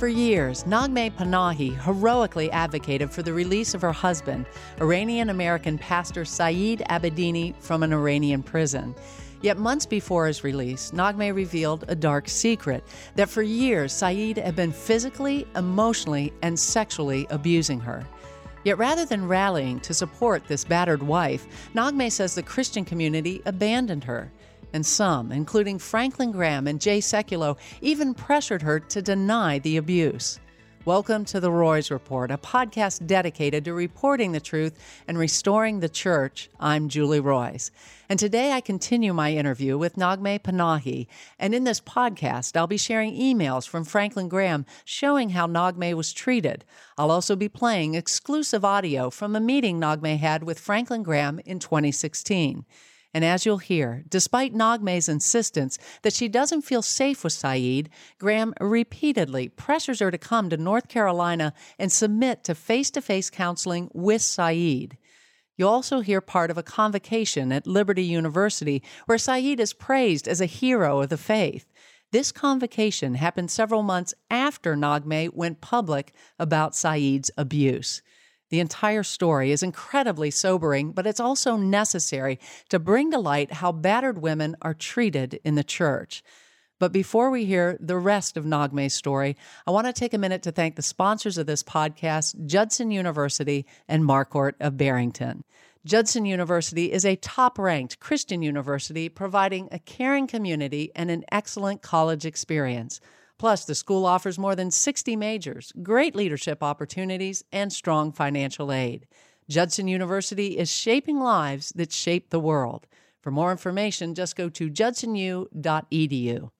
For years, Naghmeh Panahi heroically advocated for the release of her husband, Iranian American pastor Saeed Abedini, from an Iranian prison. Yet months before his release, Naghmeh revealed a dark secret that for years Saeed had been physically, emotionally, and sexually abusing her. Yet rather than rallying to support this battered wife, Naghmeh says the Christian community abandoned her. And some, including Franklin Graham and Jay Sekulow, even pressured her to deny the abuse. Welcome to the Roys Report, a podcast dedicated to reporting the truth and restoring the church. I'm Julie Roys. And today I continue my interview with Naghmeh Panahi. And in this podcast, I'll be sharing emails from Franklin Graham showing how Naghmeh was treated. I'll also be playing exclusive audio from a meeting Naghmeh had with Franklin Graham in 2016. And as you'll hear, despite Naghmeh's insistence that she doesn't feel safe with Saeed, Graham repeatedly pressures her to come to North Carolina and submit to face to face counseling with Saeed. You'll also hear part of a convocation at Liberty University where Saeed is praised as a hero of the faith. This convocation happened several months after Naghmeh went public about Saeed's abuse. The entire story is incredibly sobering, but it's also necessary to bring to light how battered women are treated in the church. But before we hear the rest of Naghmeh's story, I want to take a minute to thank the sponsors of this podcast, Judson University and Marquardt of Barrington. Judson University is a top ranked Christian university providing a caring community and an excellent college experience. Plus, the school offers more than 60 majors, great leadership opportunities, and strong financial aid. Judson University is shaping lives that shape the world. For more information, just go to judsonu.edu.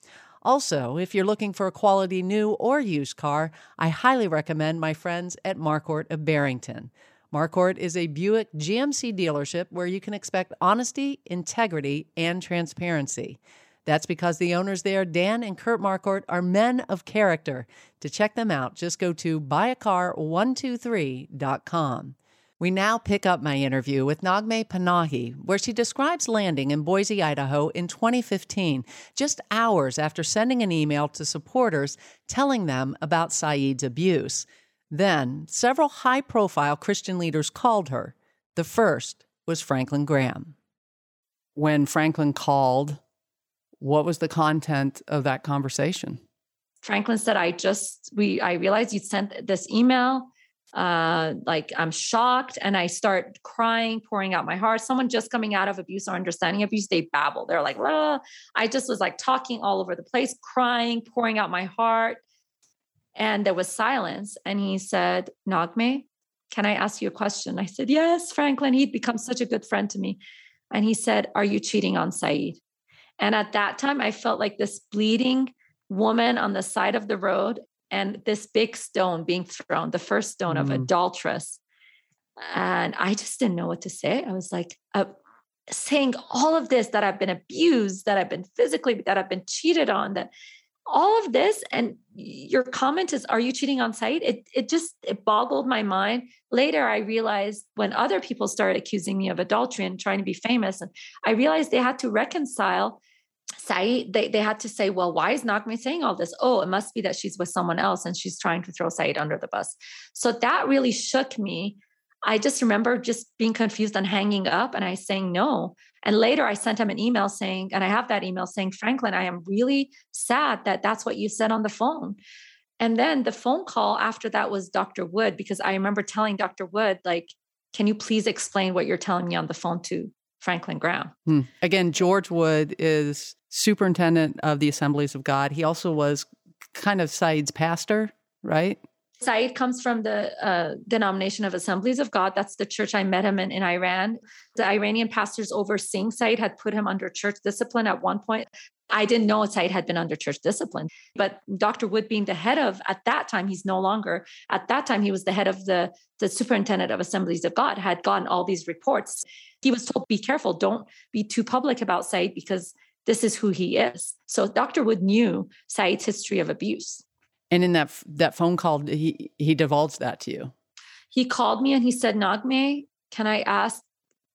Also, if you're looking for a quality new or used car, I highly recommend my friends at Marquardt of Barrington. Marquardt is a Buick GMC dealership where you can expect honesty, integrity, and transparency. That's because the owners there, Dan and Kurt Marquardt, are men of character. To check them out, just go to buyacar123.com. We now pick up my interview with Naghmeh Panahi, where she describes landing in Boise, Idaho in 2015, just hours after sending an email to supporters telling them about Saeed's abuse. Then, several high profile Christian leaders called her. The first was Franklin Graham. When Franklin called, what was the content of that conversation? Franklin said, I just, we, I realized you sent this email. Uh, like I'm shocked and I start crying, pouring out my heart. Someone just coming out of abuse or understanding abuse, they babble. They're like, Wah. I just was like talking all over the place, crying, pouring out my heart. And there was silence. And he said, Naghmeh, can I ask you a question? I said, Yes, Franklin. He'd become such a good friend to me. And he said, Are you cheating on Saeed? And at that time, I felt like this bleeding woman on the side of the road and this big stone being thrown, the first stone mm. of adulteress. And I just didn't know what to say. I was like, uh, saying all of this that I've been abused, that I've been physically, that I've been cheated on, that all of this and your comment is are you cheating on Saeed? it it just it boggled my mind later i realized when other people started accusing me of adultery and trying to be famous and i realized they had to reconcile Saeed, they, they had to say, well, why is Naghmeh saying all this? Oh, it must be that she's with someone else and she's trying to throw Saeed under the bus. So that really shook me. I just remember just being confused and hanging up and I saying no. And later I sent him an email saying, and I have that email saying, Franklin, I am really sad that that's what you said on the phone. And then the phone call after that was Dr. Wood, because I remember telling Dr. Wood, like, can you please explain what you're telling me on the phone to Franklin Graham? Hmm. Again, George Wood is superintendent of the Assemblies of God. He also was kind of Saeed's pastor, right? Saeed comes from the uh, denomination of Assemblies of God. That's the church I met him in in Iran. The Iranian pastors overseeing Saeed had put him under church discipline at one point. I didn't know Saeed had been under church discipline, but Dr. Wood being the head of, at that time, he's no longer, at that time, he was the head of the, the superintendent of Assemblies of God, had gotten all these reports. He was told, be careful, don't be too public about Saeed because this is who he is. So Dr. Wood knew Saeed's history of abuse. And in that that phone call, he he divulged that to you. He called me and he said, Naghmeh, can I ask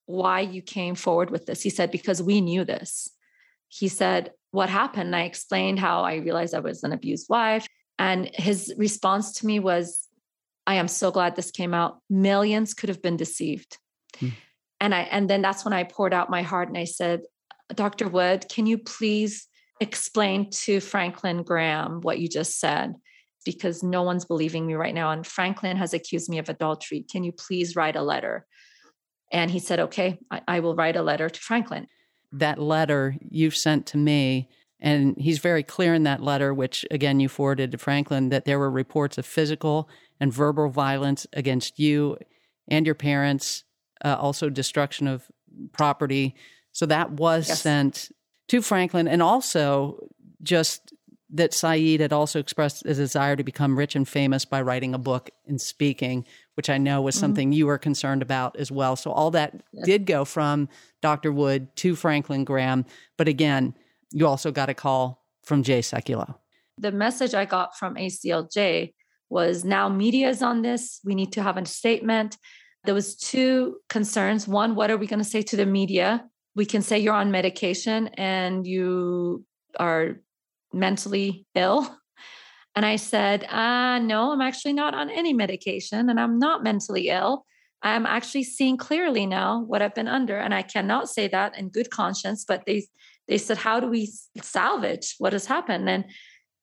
why you came forward with this? He said, because we knew this. He said, what happened? And I explained how I realized I was an abused wife. And his response to me was, I am so glad this came out. Millions could have been deceived. Hmm. And I and then that's when I poured out my heart and I said, Dr. Wood, can you please explain to Franklin Graham what you just said? Because no one's believing me right now. And Franklin has accused me of adultery. Can you please write a letter? And he said, Okay, I, I will write a letter to Franklin. That letter you've sent to me and he's very clear in that letter, which again you forwarded to Franklin, that there were reports of physical and verbal violence against you and your parents, uh, also destruction of property. So that was yes. sent to Franklin. And also just that Saeed had also expressed a desire to become rich and famous by writing a book and speaking, which I know was mm-hmm. something you were concerned about as well. So all that yes. did go from Dr. Wood to Franklin Graham. But again, you also got a call from Jay Sekulow. The message I got from ACLJ was now media is on this. We need to have a statement. There was two concerns. One, what are we going to say to the media? We can say you're on medication and you are mentally ill. And I said, uh, no, I'm actually not on any medication and I'm not mentally ill. I'm actually seeing clearly now what I've been under. And I cannot say that in good conscience, but they they said, How do we salvage what has happened? And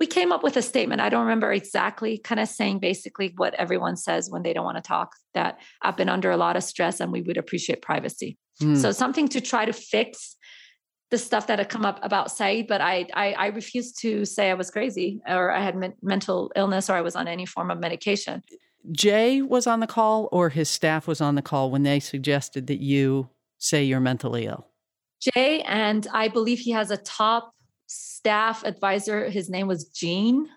we came up with a statement. I don't remember exactly, kind of saying basically what everyone says when they don't want to talk that I've been under a lot of stress and we would appreciate privacy. Mm. So something to try to fix the stuff that had come up about Saeed, but I, I, I refused to say I was crazy or I had men- mental illness or I was on any form of medication. Jay was on the call or his staff was on the call when they suggested that you say you're mentally ill? Jay, and I believe he has a top staff advisor. His name was Gene,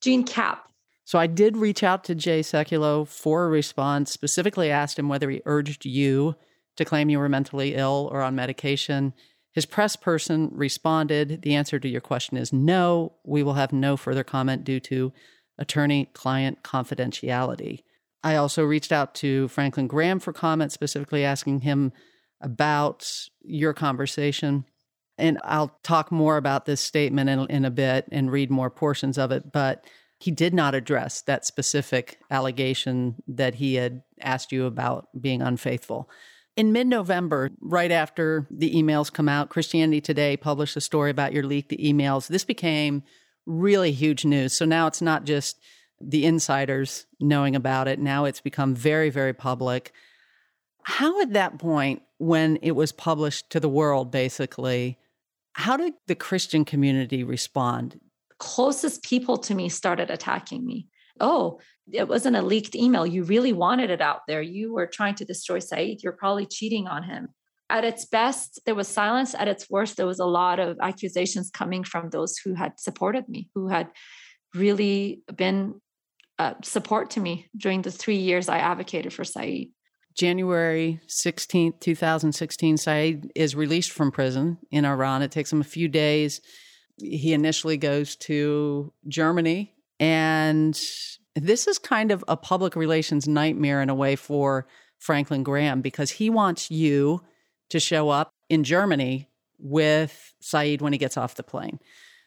Gene Cap. So I did reach out to Jay Sekulow for a response, specifically asked him whether he urged you to claim you were mentally ill or on medication. His press person responded The answer to your question is no. We will have no further comment due to attorney client confidentiality. I also reached out to Franklin Graham for comment, specifically asking him about your conversation. And I'll talk more about this statement in, in a bit and read more portions of it. But he did not address that specific allegation that he had asked you about being unfaithful. In mid November, right after the emails come out, Christianity Today published a story about your leaked emails. This became really huge news. So now it's not just the insiders knowing about it, now it's become very, very public. How at that point, when it was published to the world, basically, how did the Christian community respond? Closest people to me started attacking me. Oh, it wasn't a leaked email. You really wanted it out there. You were trying to destroy Saeed. You're probably cheating on him. At its best, there was silence. At its worst, there was a lot of accusations coming from those who had supported me, who had really been uh, support to me during the three years I advocated for Saeed. January 16th, 2016, Saeed is released from prison in Iran. It takes him a few days. He initially goes to Germany. And this is kind of a public relations nightmare in a way for Franklin Graham because he wants you to show up in Germany with Saeed when he gets off the plane.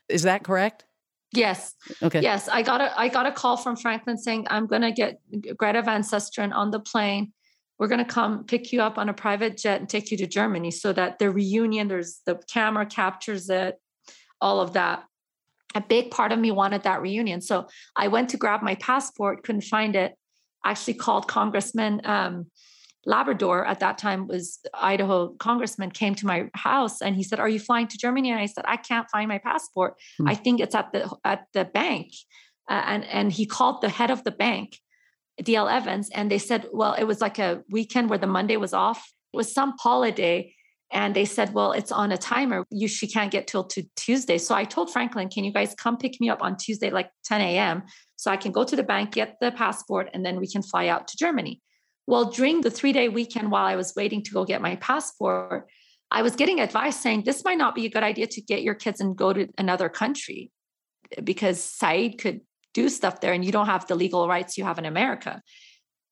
Is that correct? Yes. Okay. Yes, I got a I got a call from Franklin saying I'm going to get Greta Van Susteren on the plane we're going to come pick you up on a private jet and take you to Germany so that the reunion, there's the camera captures it, all of that. A big part of me wanted that reunion. So I went to grab my passport, couldn't find it. Actually called Congressman um, Labrador at that time was Idaho congressman came to my house and he said, "Are you flying to Germany?" And I said, "I can't find my passport. Hmm. I think it's at the at the bank." Uh, and and he called the head of the bank DL Evans, and they said, well, it was like a weekend where the Monday was off. It was some holiday. And they said, well, it's on a timer. You she can't get till to Tuesday. So I told Franklin, can you guys come pick me up on Tuesday, like 10 a.m. So I can go to the bank, get the passport, and then we can fly out to Germany. Well, during the three-day weekend while I was waiting to go get my passport, I was getting advice saying this might not be a good idea to get your kids and go to another country because Saeed could do stuff there and you don't have the legal rights you have in America.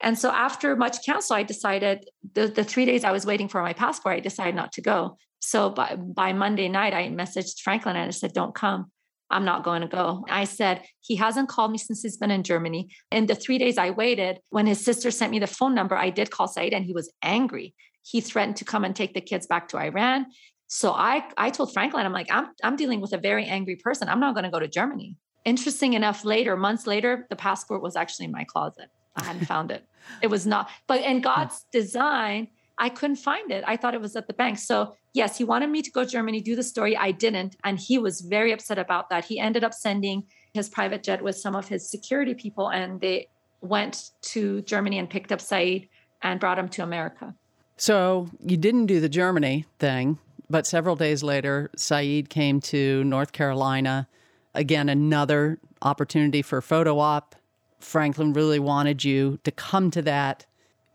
And so after much counsel, I decided the, the three days I was waiting for my passport, I decided not to go. So by, by Monday night, I messaged Franklin and I said, don't come. I'm not going to go. I said, he hasn't called me since he's been in Germany. In the three days I waited, when his sister sent me the phone number, I did call Saeed and he was angry. He threatened to come and take the kids back to Iran. So I, I told Franklin, I'm like, I'm, I'm dealing with a very angry person. I'm not going to go to Germany. Interesting enough, later, months later, the passport was actually in my closet. I hadn't found it. It was not, but in hmm. God's design, I couldn't find it. I thought it was at the bank. So, yes, he wanted me to go to Germany, do the story. I didn't. And he was very upset about that. He ended up sending his private jet with some of his security people, and they went to Germany and picked up Saeed and brought him to America. So, you didn't do the Germany thing, but several days later, Saeed came to North Carolina. Again, another opportunity for photo op. Franklin really wanted you to come to that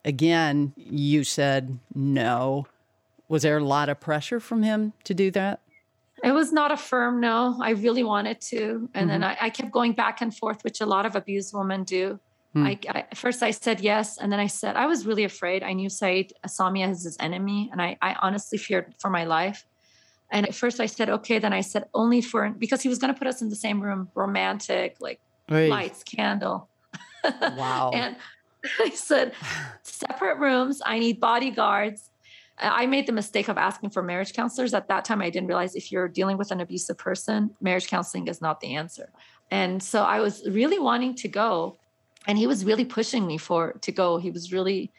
again, you said no. Was there a lot of pressure from him to do that? It was not a firm no. I really wanted to. And mm-hmm. then I, I, kept going back and forth, which a lot of abused women do. Mm. I, I, first I said yes, and then I said I was really afraid. I knew Saeed saw me as his enemy, and I, I honestly feared for my life. And at first I said okay. Then I said only for because he was going to put us in the same room, romantic, like lights, candle. Wow. and I said, separate rooms. I need bodyguards. I made the mistake of asking for marriage counselors. At that time, I didn't realize if you're dealing with an abusive person, marriage counseling is not the answer. And so I was really wanting to go. And he was really pushing me for to go. He was really,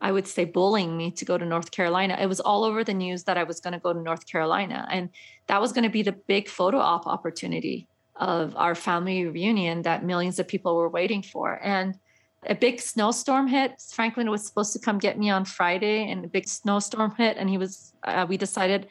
I would say, bullying me to go to North Carolina. It was all over the news that I was going to go to North Carolina. And that was going to be the big photo op opportunity of our family reunion that millions of people were waiting for. And a big snowstorm hit. Franklin was supposed to come get me on Friday, and a big snowstorm hit. And he was, uh, we decided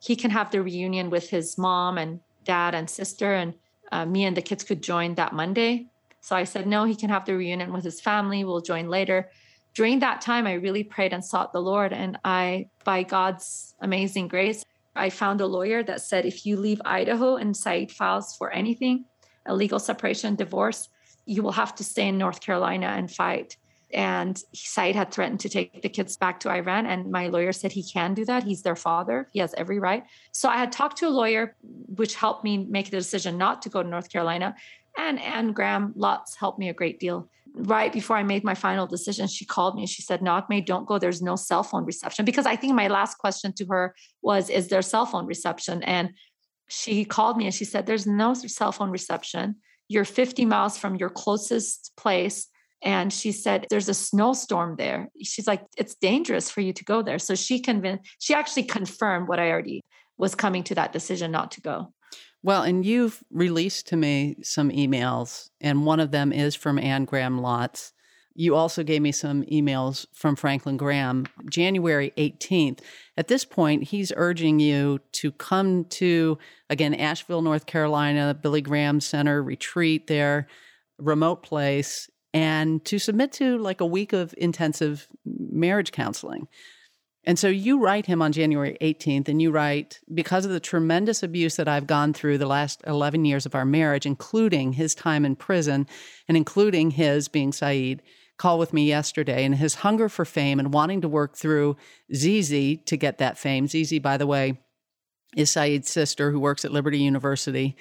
he can have the reunion with his mom and dad and sister, and uh, me and the kids could join that Monday. So I said, no, he can have the reunion with his family. We'll join later. During that time, I really prayed and sought the Lord. And I, by God's amazing grace, I found a lawyer that said if you leave Idaho and Saeed files for anything, a legal separation, divorce, you will have to stay in North Carolina and fight. And Saeed had threatened to take the kids back to Iran. And my lawyer said he can do that. He's their father. He has every right. So I had talked to a lawyer, which helped me make the decision not to go to North Carolina. And Anne Graham Lotz helped me a great deal. Right before I made my final decision, she called me and she said, May, don't go. There's no cell phone reception. Because I think my last question to her was, Is there cell phone reception? And she called me and she said, There's no cell phone reception you're 50 miles from your closest place. And she said, There's a snowstorm there. She's like, It's dangerous for you to go there. So she convinced, she actually confirmed what I already was coming to that decision not to go. Well, and you've released to me some emails, and one of them is from Anne Graham Lotz. You also gave me some emails from Franklin Graham, January 18th. At this point, he's urging you to come to, again, Asheville, North Carolina, Billy Graham Center retreat there, remote place, and to submit to like a week of intensive marriage counseling. And so you write him on January 18th, and you write, because of the tremendous abuse that I've gone through the last 11 years of our marriage, including his time in prison and including his being Saeed, call with me yesterday and his hunger for fame and wanting to work through Zizi to get that fame. Zizi, by the way, is Saeed's sister who works at Liberty University.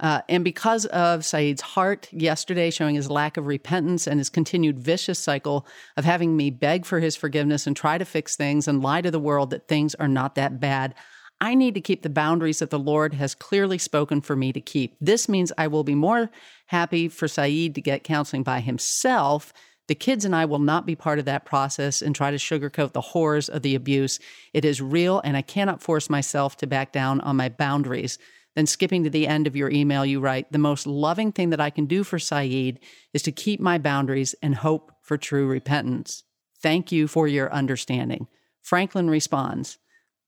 Uh, and because of Saeed's heart yesterday showing his lack of repentance and his continued vicious cycle of having me beg for his forgiveness and try to fix things and lie to the world that things are not that bad, I need to keep the boundaries that the Lord has clearly spoken for me to keep. This means I will be more happy for Saeed to get counseling by himself the kids and I will not be part of that process and try to sugarcoat the horrors of the abuse. It is real, and I cannot force myself to back down on my boundaries. Then, skipping to the end of your email, you write The most loving thing that I can do for Saeed is to keep my boundaries and hope for true repentance. Thank you for your understanding. Franklin responds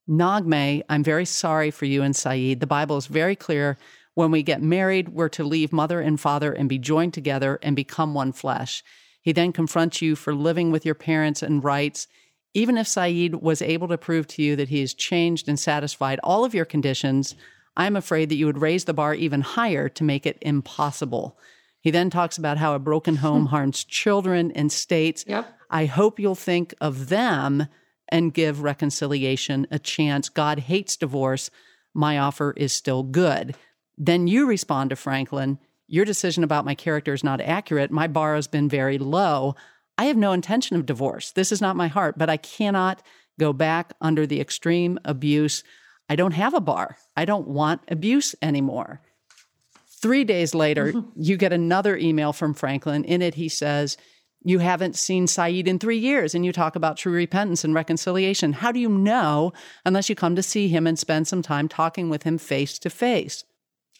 Naghmeh, I'm very sorry for you and Saeed. The Bible is very clear. When we get married, we're to leave mother and father and be joined together and become one flesh. He then confronts you for living with your parents and writes, even if Saeed was able to prove to you that he has changed and satisfied all of your conditions, I'm afraid that you would raise the bar even higher to make it impossible. He then talks about how a broken home harms children and states, yep. I hope you'll think of them and give reconciliation a chance. God hates divorce. My offer is still good. Then you respond to Franklin, Your decision about my character is not accurate. My bar has been very low. I have no intention of divorce. This is not my heart, but I cannot go back under the extreme abuse. I don't have a bar. I don't want abuse anymore. Three days later, mm-hmm. you get another email from Franklin. In it, he says, You haven't seen Saeed in three years, and you talk about true repentance and reconciliation. How do you know unless you come to see him and spend some time talking with him face to face?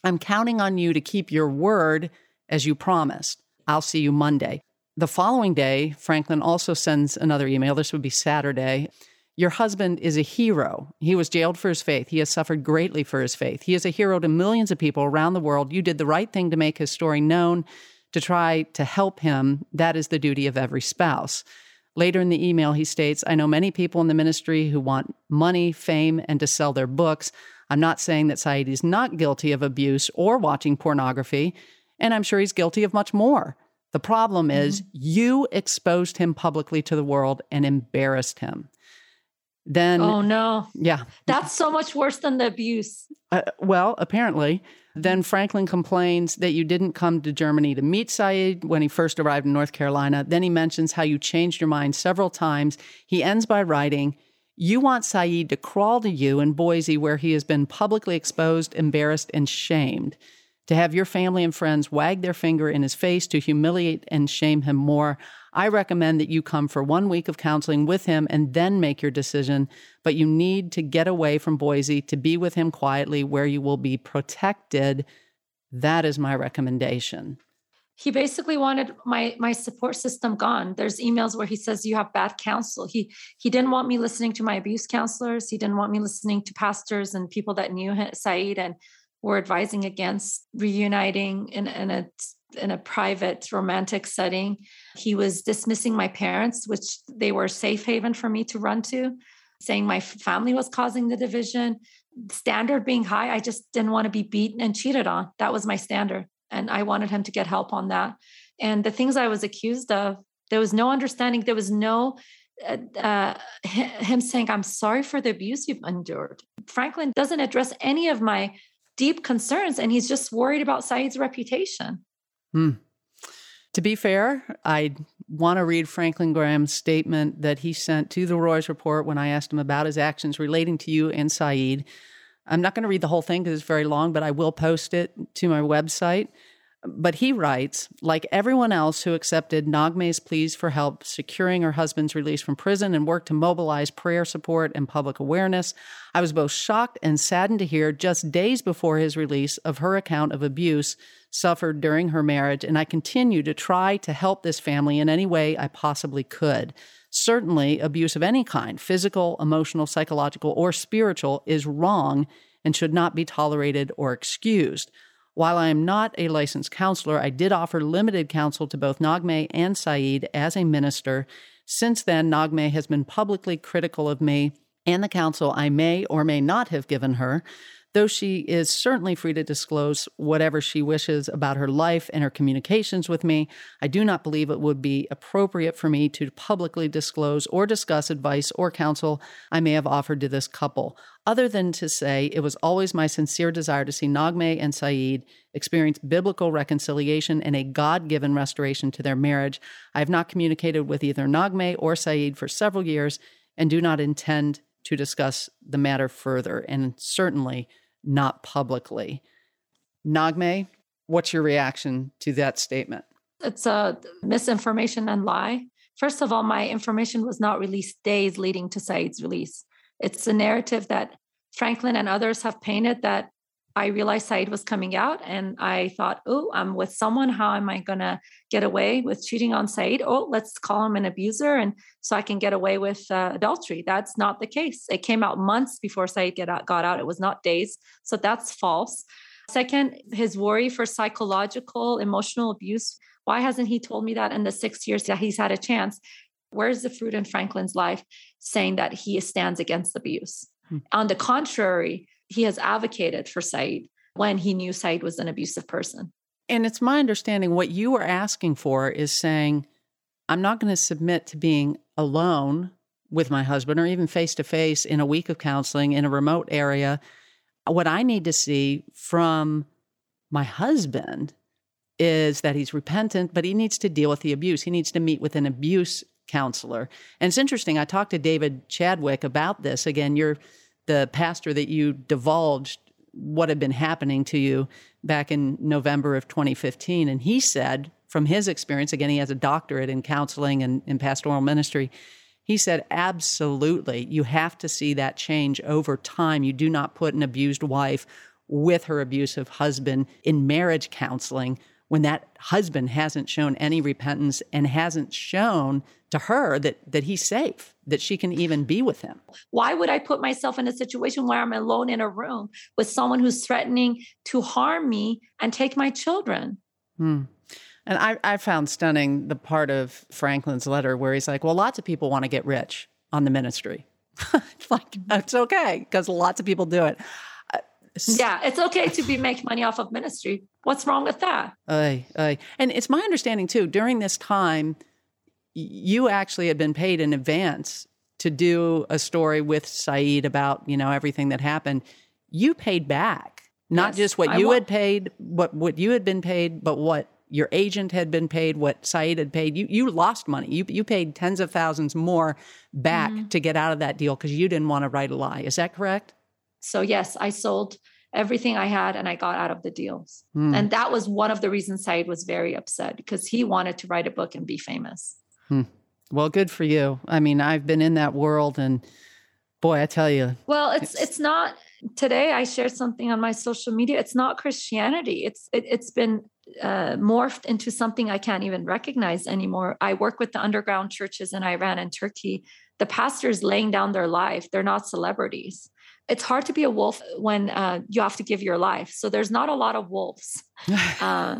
I'm counting on you to keep your word as you promised. I'll see you Monday. The following day, Franklin also sends another email. This would be Saturday. Your husband is a hero. He was jailed for his faith. He has suffered greatly for his faith. He is a hero to millions of people around the world. You did the right thing to make his story known, to try to help him. That is the duty of every spouse. Later in the email, he states, I know many people in the ministry who want money, fame, and to sell their books. I'm not saying that Saeed is not guilty of abuse or watching pornography, and I'm sure he's guilty of much more. The problem is mm-hmm. you exposed him publicly to the world and embarrassed him. Then, oh no, yeah, that's so much worse than the abuse. Uh, well, apparently, then Franklin complains that you didn't come to Germany to meet Saeed when he first arrived in North Carolina. Then he mentions how you changed your mind several times. He ends by writing, You want Saeed to crawl to you in Boise, where he has been publicly exposed, embarrassed, and shamed to have your family and friends wag their finger in his face to humiliate and shame him more. I recommend that you come for one week of counseling with him and then make your decision. But you need to get away from Boise to be with him quietly where you will be protected. That is my recommendation. He basically wanted my my support system gone. There's emails where he says you have bad counsel. He he didn't want me listening to my abuse counselors. He didn't want me listening to pastors and people that knew Saeed and were advising against reuniting in, in a in a private romantic setting. He was dismissing my parents, which they were safe haven for me to run to, saying my family was causing the division. Standard being high, I just didn't want to be beaten and cheated on. That was my standard. And I wanted him to get help on that. And the things I was accused of, there was no understanding. There was no uh, uh him saying, I'm sorry for the abuse you've endured. Franklin doesn't address any of my deep concerns and he's just worried about Saeed's reputation. Hmm. To be fair, I want to read Franklin Graham's statement that he sent to the Roys Report when I asked him about his actions relating to you and Saeed. I'm not going to read the whole thing because it's very long, but I will post it to my website. But he writes, like everyone else who accepted Naghmeh's pleas for help securing her husband's release from prison and worked to mobilize prayer support and public awareness, I was both shocked and saddened to hear just days before his release of her account of abuse suffered during her marriage, and I continue to try to help this family in any way I possibly could. Certainly, abuse of any kind, physical, emotional, psychological, or spiritual, is wrong and should not be tolerated or excused. While I am not a licensed counselor, I did offer limited counsel to both Naghmeh and Saeed as a minister. Since then, Naghmeh has been publicly critical of me and the counsel I may or may not have given her though she is certainly free to disclose whatever she wishes about her life and her communications with me, I do not believe it would be appropriate for me to publicly disclose or discuss advice or counsel I may have offered to this couple, other than to say it was always my sincere desire to see Naghmeh and Saeed experience biblical reconciliation and a God given restoration to their marriage. I have not communicated with either Naghmeh or Saeed for several years and do not intend to discuss the matter further, and certainly not publicly. Naghmeh, what's your reaction to that statement? It's a misinformation and lie. First of all, my information was not released days leading to Saeed's release. It's a narrative that Franklin and others have painted that I realized Saeed was coming out and I thought, oh, I'm with someone. How am I going to get away with cheating on Saeed? Oh, let's call him an abuser. And so I can get away with uh, adultery. That's not the case. It came out months before Saeed get out, got out. It was not days. So that's false. Second, his worry for psychological, emotional abuse. Why hasn't he told me that in the six years that he's had a chance? Where's the fruit in Franklin's life saying that he stands against abuse? Hmm. On the contrary, he has advocated for Saeed when he knew Saeed was an abusive person. And it's my understanding what you are asking for is saying, I'm not going to submit to being alone with my husband or even face to face in a week of counseling in a remote area. What I need to see from my husband is that he's repentant, but he needs to deal with the abuse. He needs to meet with an abuse counselor. And it's interesting. I talked to David Chadwick about this. Again, you're the pastor that you divulged what had been happening to you back in November of 2015. And he said, from his experience, again, he has a doctorate in counseling and in pastoral ministry. He said, absolutely, you have to see that change over time. You do not put an abused wife with her abusive husband in marriage counseling when that husband hasn't shown any repentance and hasn't shown to her that that he's safe that she can even be with him why would i put myself in a situation where i'm alone in a room with someone who's threatening to harm me and take my children hmm. and I, I found stunning the part of franklin's letter where he's like well lots of people want to get rich on the ministry it's like it's okay because lots of people do it yeah, it's okay to be make money off of ministry. What's wrong with that? Aye, aye. And it's my understanding too. During this time, you actually had been paid in advance to do a story with Saeed about you know everything that happened. You paid back, not yes, just what I you had paid, what what you had been paid, but what your agent had been paid, what Saeed had paid. You you lost money. You you paid tens of thousands more back mm-hmm. to get out of that deal because you didn't want to write a lie. Is that correct? So, yes, I sold everything I had and I got out of the deals. Mm. And that was one of the reasons Saeed was very upset because he wanted to write a book and be famous. Hmm. Well, good for you. I mean, I've been in that world and boy, I tell you. Well, it's it's, it's not today I shared something on my social media. It's not Christianity. It's it, has been uh, morphed into something I can't even recognize anymore. I work with the underground churches in Iran and Turkey. The pastors laying down their life. They're not celebrities it's hard to be a wolf when uh, you have to give your life. So there's not a lot of wolves. Uh,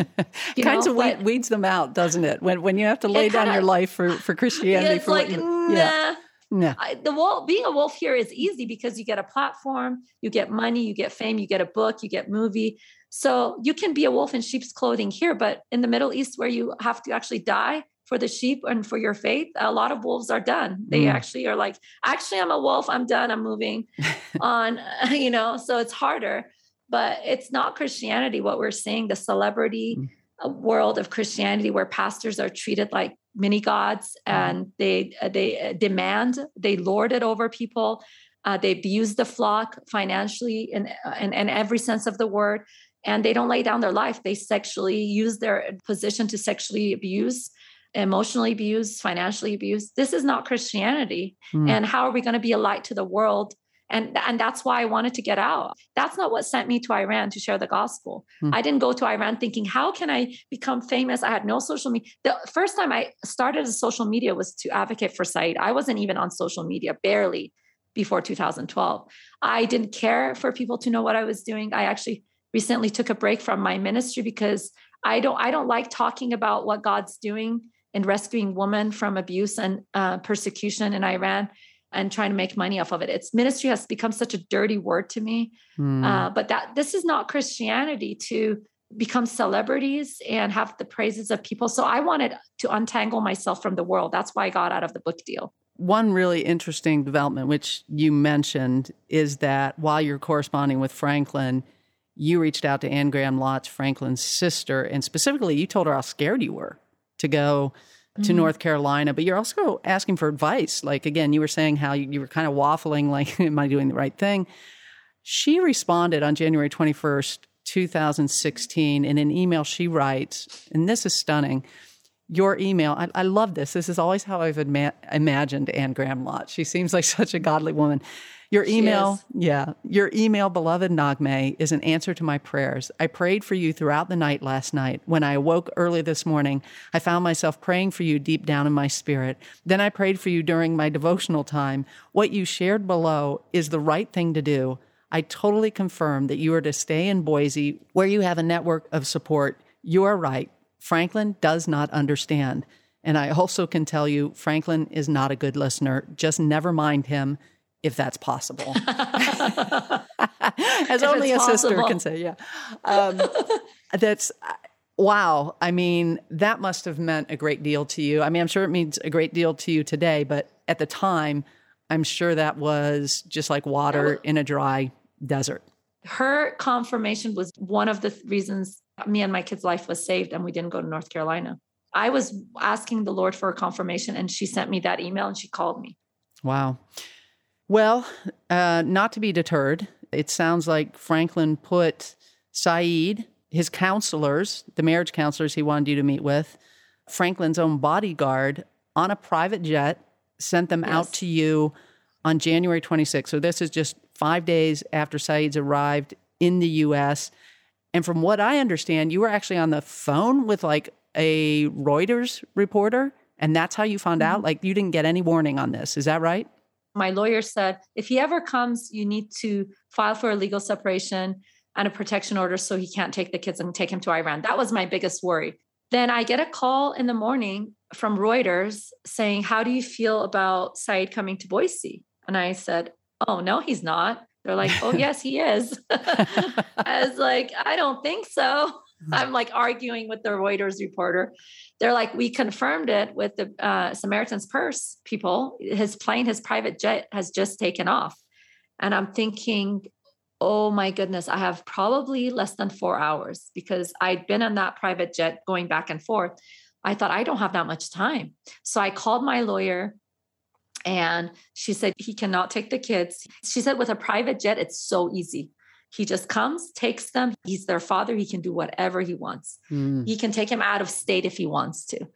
Kinds know, of weeds them out, doesn't it? When when you have to lay down kinda, your life for for Christianity. It's for like you, yeah. Nah. I, the wolf, being a wolf here is easy because you get a platform, you get money, you get fame, you get a book, you get movie. So you can be a wolf in sheep's clothing here, but in the Middle East, where you have to actually die, for the sheep and for your faith, a lot of wolves are done. They mm. actually are like, actually, I'm a wolf. I'm done. I'm moving on, you know, so it's harder, but it's not Christianity. What we're seeing, the celebrity mm. world of Christianity, where pastors are treated like mini gods mm. and they, uh, they uh, demand, they lord it over people. Uh, they abuse the flock financially in, uh, in, in every sense of the word and they don't lay down their life. They sexually use their position to sexually abuse emotionally abused, financially abused. This is not Christianity. Mm. And how are we going to be a light to the world? And, and that's why I wanted to get out. That's not what sent me to Iran to share the gospel. Mm. I didn't go to Iran thinking, how can I become famous? I had no social media. The first time I started a social media was to advocate for Saeed. I wasn't even on social media, barely before 2012. I didn't care for people to know what I was doing. I actually recently took a break from my ministry because I don't I don't like talking about what God's doing in rescuing women from abuse and uh, persecution in Iran and trying to make money off of it. Its ministry has become such a dirty word to me. Mm. Uh, but that this is not Christianity to become celebrities and have the praises of people. So I wanted to untangle myself from the world. That's why I got out of the book deal. One really interesting development, which you mentioned, is that while you're corresponding with Franklin, you reached out to Anne Graham Lotz, Franklin's sister, and specifically you told her how scared you were to go to mm-hmm. North Carolina, but you're also asking for advice. Like, again, you were saying how you, you were kind of waffling, like, am I doing the right thing? She responded on January 21st, 2016, in an email she writes, and this is stunning. Your email, I, I love this. This is always how I've ima- imagined Anne Graham Lotz. She seems like such a godly woman. Your email, yeah, your email, beloved Naghmeh, is an answer to my prayers. I prayed for you throughout the night last night. When I awoke early this morning, I found myself praying for you deep down in my spirit. Then I prayed for you during my devotional time. What you shared below is the right thing to do. I totally confirm that you are to stay in Boise, where you have a network of support. You are right. Franklin does not understand. And I also can tell you, Franklin is not a good listener. Just never mind him if that's possible. As only a possible. sister can say, yeah. Um, that's wow. I mean, that must have meant a great deal to you. I mean, I'm sure it means a great deal to you today, but at the time, I'm sure that was just like water in a dry desert. her confirmation was one of the reasons me and my kids' life was saved and we didn't go to North Carolina. I was asking the Lord for a confirmation and she sent me that email and she called me. Wow. Well, uh, not to be deterred, it sounds like Franklin put Saeed, his counselors, the marriage counselors he wanted you to meet with, Franklin's own bodyguard on a private jet, sent them yes. out to you on January 26th. So this is just five days after Saeed's arrived in the US. And from what I understand, you were actually on the phone with like a Reuters reporter. And that's how you found mm-hmm. out? Like you didn't get any warning on this. Is that right? My lawyer said if he ever comes, you need to file for a legal separation and a protection order so he can't take the kids and take him to Iran. That was my biggest worry. Then I get a call in the morning from Reuters saying, How do you feel about Saeed coming to Boise? And I said, Oh, no, he's not. They're like, Oh, yes, he is. I was like, I don't think so. I'm like arguing with the Reuters reporter. They're like, We confirmed it with the uh, Samaritan's Purse people. His plane, his private jet has just taken off. And I'm thinking, oh my goodness, I have probably less than four hours because I'd been on that private jet going back and forth. I thought, I don't have that much time. So I called my lawyer and she said, he cannot take the kids. She said, with a private jet, it's so easy. He just comes, takes them. He's their father. He can do whatever he wants. Mm. He can take him out of state if he wants to.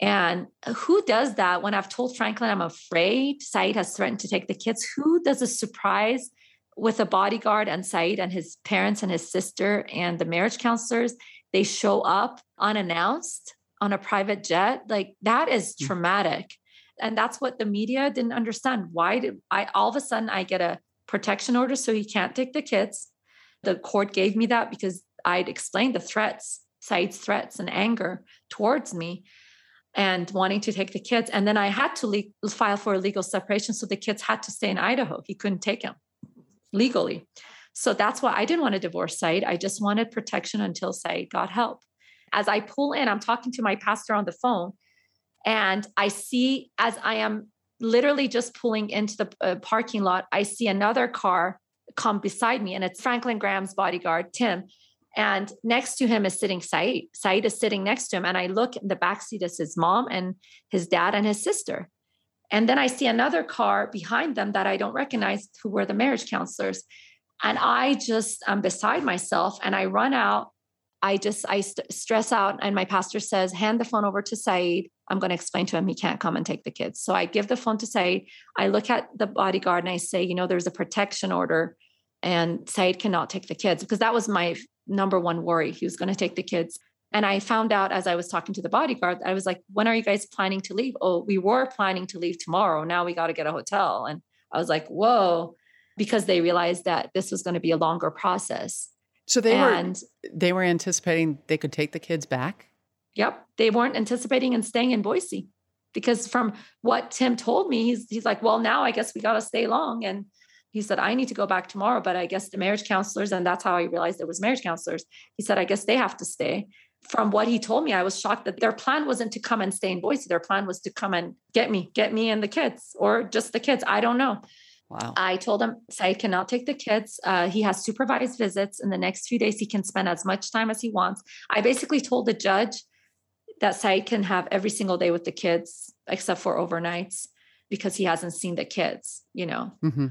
And who does that when I've told Franklin I'm afraid Saeed has threatened to take the kids? Who does a surprise with a bodyguard and Saeed and his parents and his sister and the marriage counselors, they show up unannounced on a private jet. Like that is mm. traumatic. And that's what the media didn't understand. Why did I all of a sudden I get a protection order so he can't take the kids? The court gave me that because I'd explained the threats, Saeed's threats and anger towards me and wanting to take the kids. And then I had to le- file for a legal separation. So the kids had to stay in Idaho. He couldn't take them legally. So that's why I didn't want to divorce Saeed. I just wanted protection until Saeed got help. As I pull in, I'm talking to my pastor on the phone, and I see as I am literally just pulling into the uh, parking lot, I see another car come beside me, and it's Franklin Graham's bodyguard, Tim. And next to him is sitting Saeed. Saeed is sitting next to him. And I look in the backseat is his mom and his dad and his sister. And then I see another car behind them that I don't recognize who were the marriage counselors. And I just am beside myself and I run out. I just, I st- stress out. And my pastor says, hand the phone over to Saeed. I'm going to explain to him he can't come and take the kids. So I give the phone to Saeed. I look at the bodyguard and I say, you know, there's a protection order and Saeed cannot take the kids because that was my number one worry. He was going to take the kids. And I found out as I was talking to the bodyguard, I was like, when are you guys planning to leave? Oh, we were planning to leave tomorrow. Now we got to get a hotel. And I was like, whoa, because they realized that this was going to be a longer process. So they and, were they were anticipating they could take the kids back? Yep. They weren't anticipating and staying in Boise. Because from what Tim told me, he's he's like, well, now I guess we gotta stay long. And he said, I need to go back tomorrow, but I guess the marriage counselors, and that's how I realized it was marriage counselors. He said, I guess they have to stay from what he told me, I was shocked that their plan wasn't to come and stay in Boise. Their plan was to come and get me, get me and the kids, or just the kids. I don't know. Wow. I told him Saeed cannot take the kids. Uh, he has supervised visits. In the next few days, he can spend as much time as he wants. I basically told the judge that Saeed can have every single day with the kids, except for overnights, because he hasn't seen the kids, you know. Mm-hmm.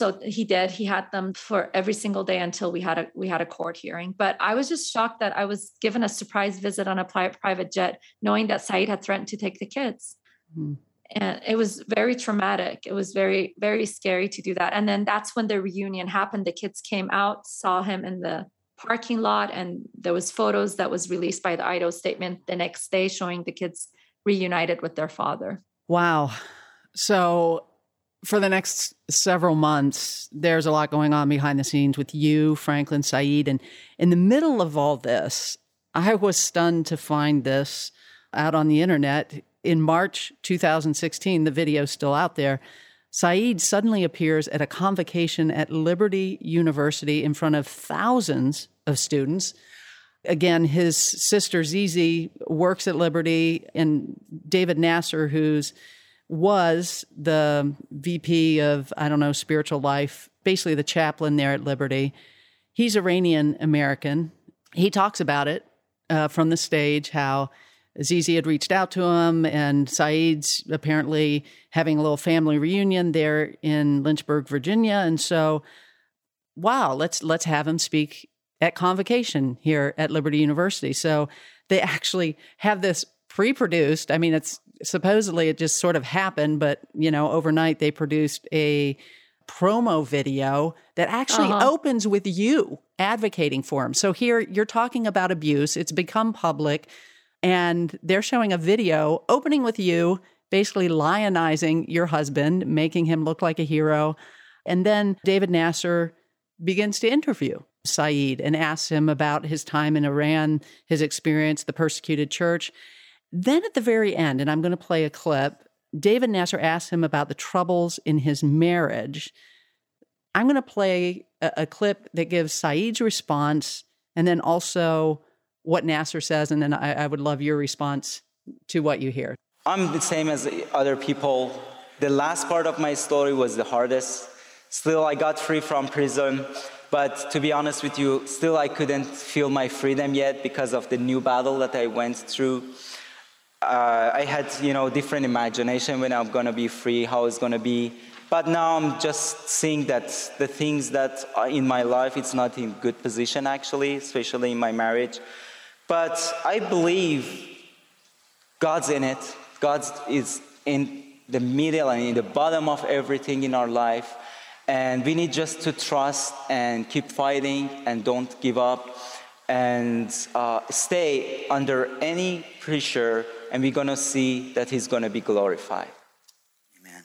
So he did. He had them for every single day until we had a we had a court hearing. But I was just shocked that I was given a surprise visit on a private jet, knowing that Saeed had threatened to take the kids. Mm-hmm. And it was very traumatic. It was very, very scary to do that. And then that's when the reunion happened. The kids came out, saw him in the parking lot, and there was photos that was released by the Idaho Statesman the next day showing the kids reunited with their father. Wow. So for the next several months, there's a lot going on behind the scenes with you, Franklin Saeed. And in the middle of all this, I was stunned to find this out on the internet. In March 2016, the video's still out there. Saeed suddenly appears at a convocation at Liberty University in front of thousands of students. Again, his sister Zizi works at Liberty, and David Nasser, who's was the VP of, I don't know, spiritual life, basically the chaplain there at Liberty. He's Iranian American. He talks about it uh, from the stage how Azizi had reached out to him, and Saeed's apparently having a little family reunion there in Lynchburg, Virginia. And so, wow, let's let's have him speak at convocation here at Liberty University. So they actually have this pre-produced. I mean, it's supposedly it just sort of happened, but you know, overnight they produced a promo video that actually uh-huh. opens with you advocating for him. So here you're talking about abuse. It's become public and they're showing a video opening with you basically lionizing your husband, making him look like a hero. And then David Nasser begins to interview Saeed and asks him about his time in Iran, his experience, the persecuted church. Then at the very end, and I'm going to play a clip, David Nasser asks him about the troubles in his marriage. I'm going to play a, a clip that gives Saeed's response and then also what Nasser says, and then I, I would love your response to what you hear. I'm the same as other people. The last part of my story was the hardest. Still, I got free from prison, but to be honest with you, still I couldn't feel my freedom yet because of the new battle that I went through. Uh, I had, you know, different imagination when I'm gonna be free, how it's gonna be. But now I'm just seeing that the things that in my life, it's not in good position actually, especially in my marriage. But I believe God's in it. God is in the middle and in the bottom of everything in our life. And we need just to trust and keep fighting and don't give up and uh, stay under any pressure. And we're going to see that He's going to be glorified. Amen.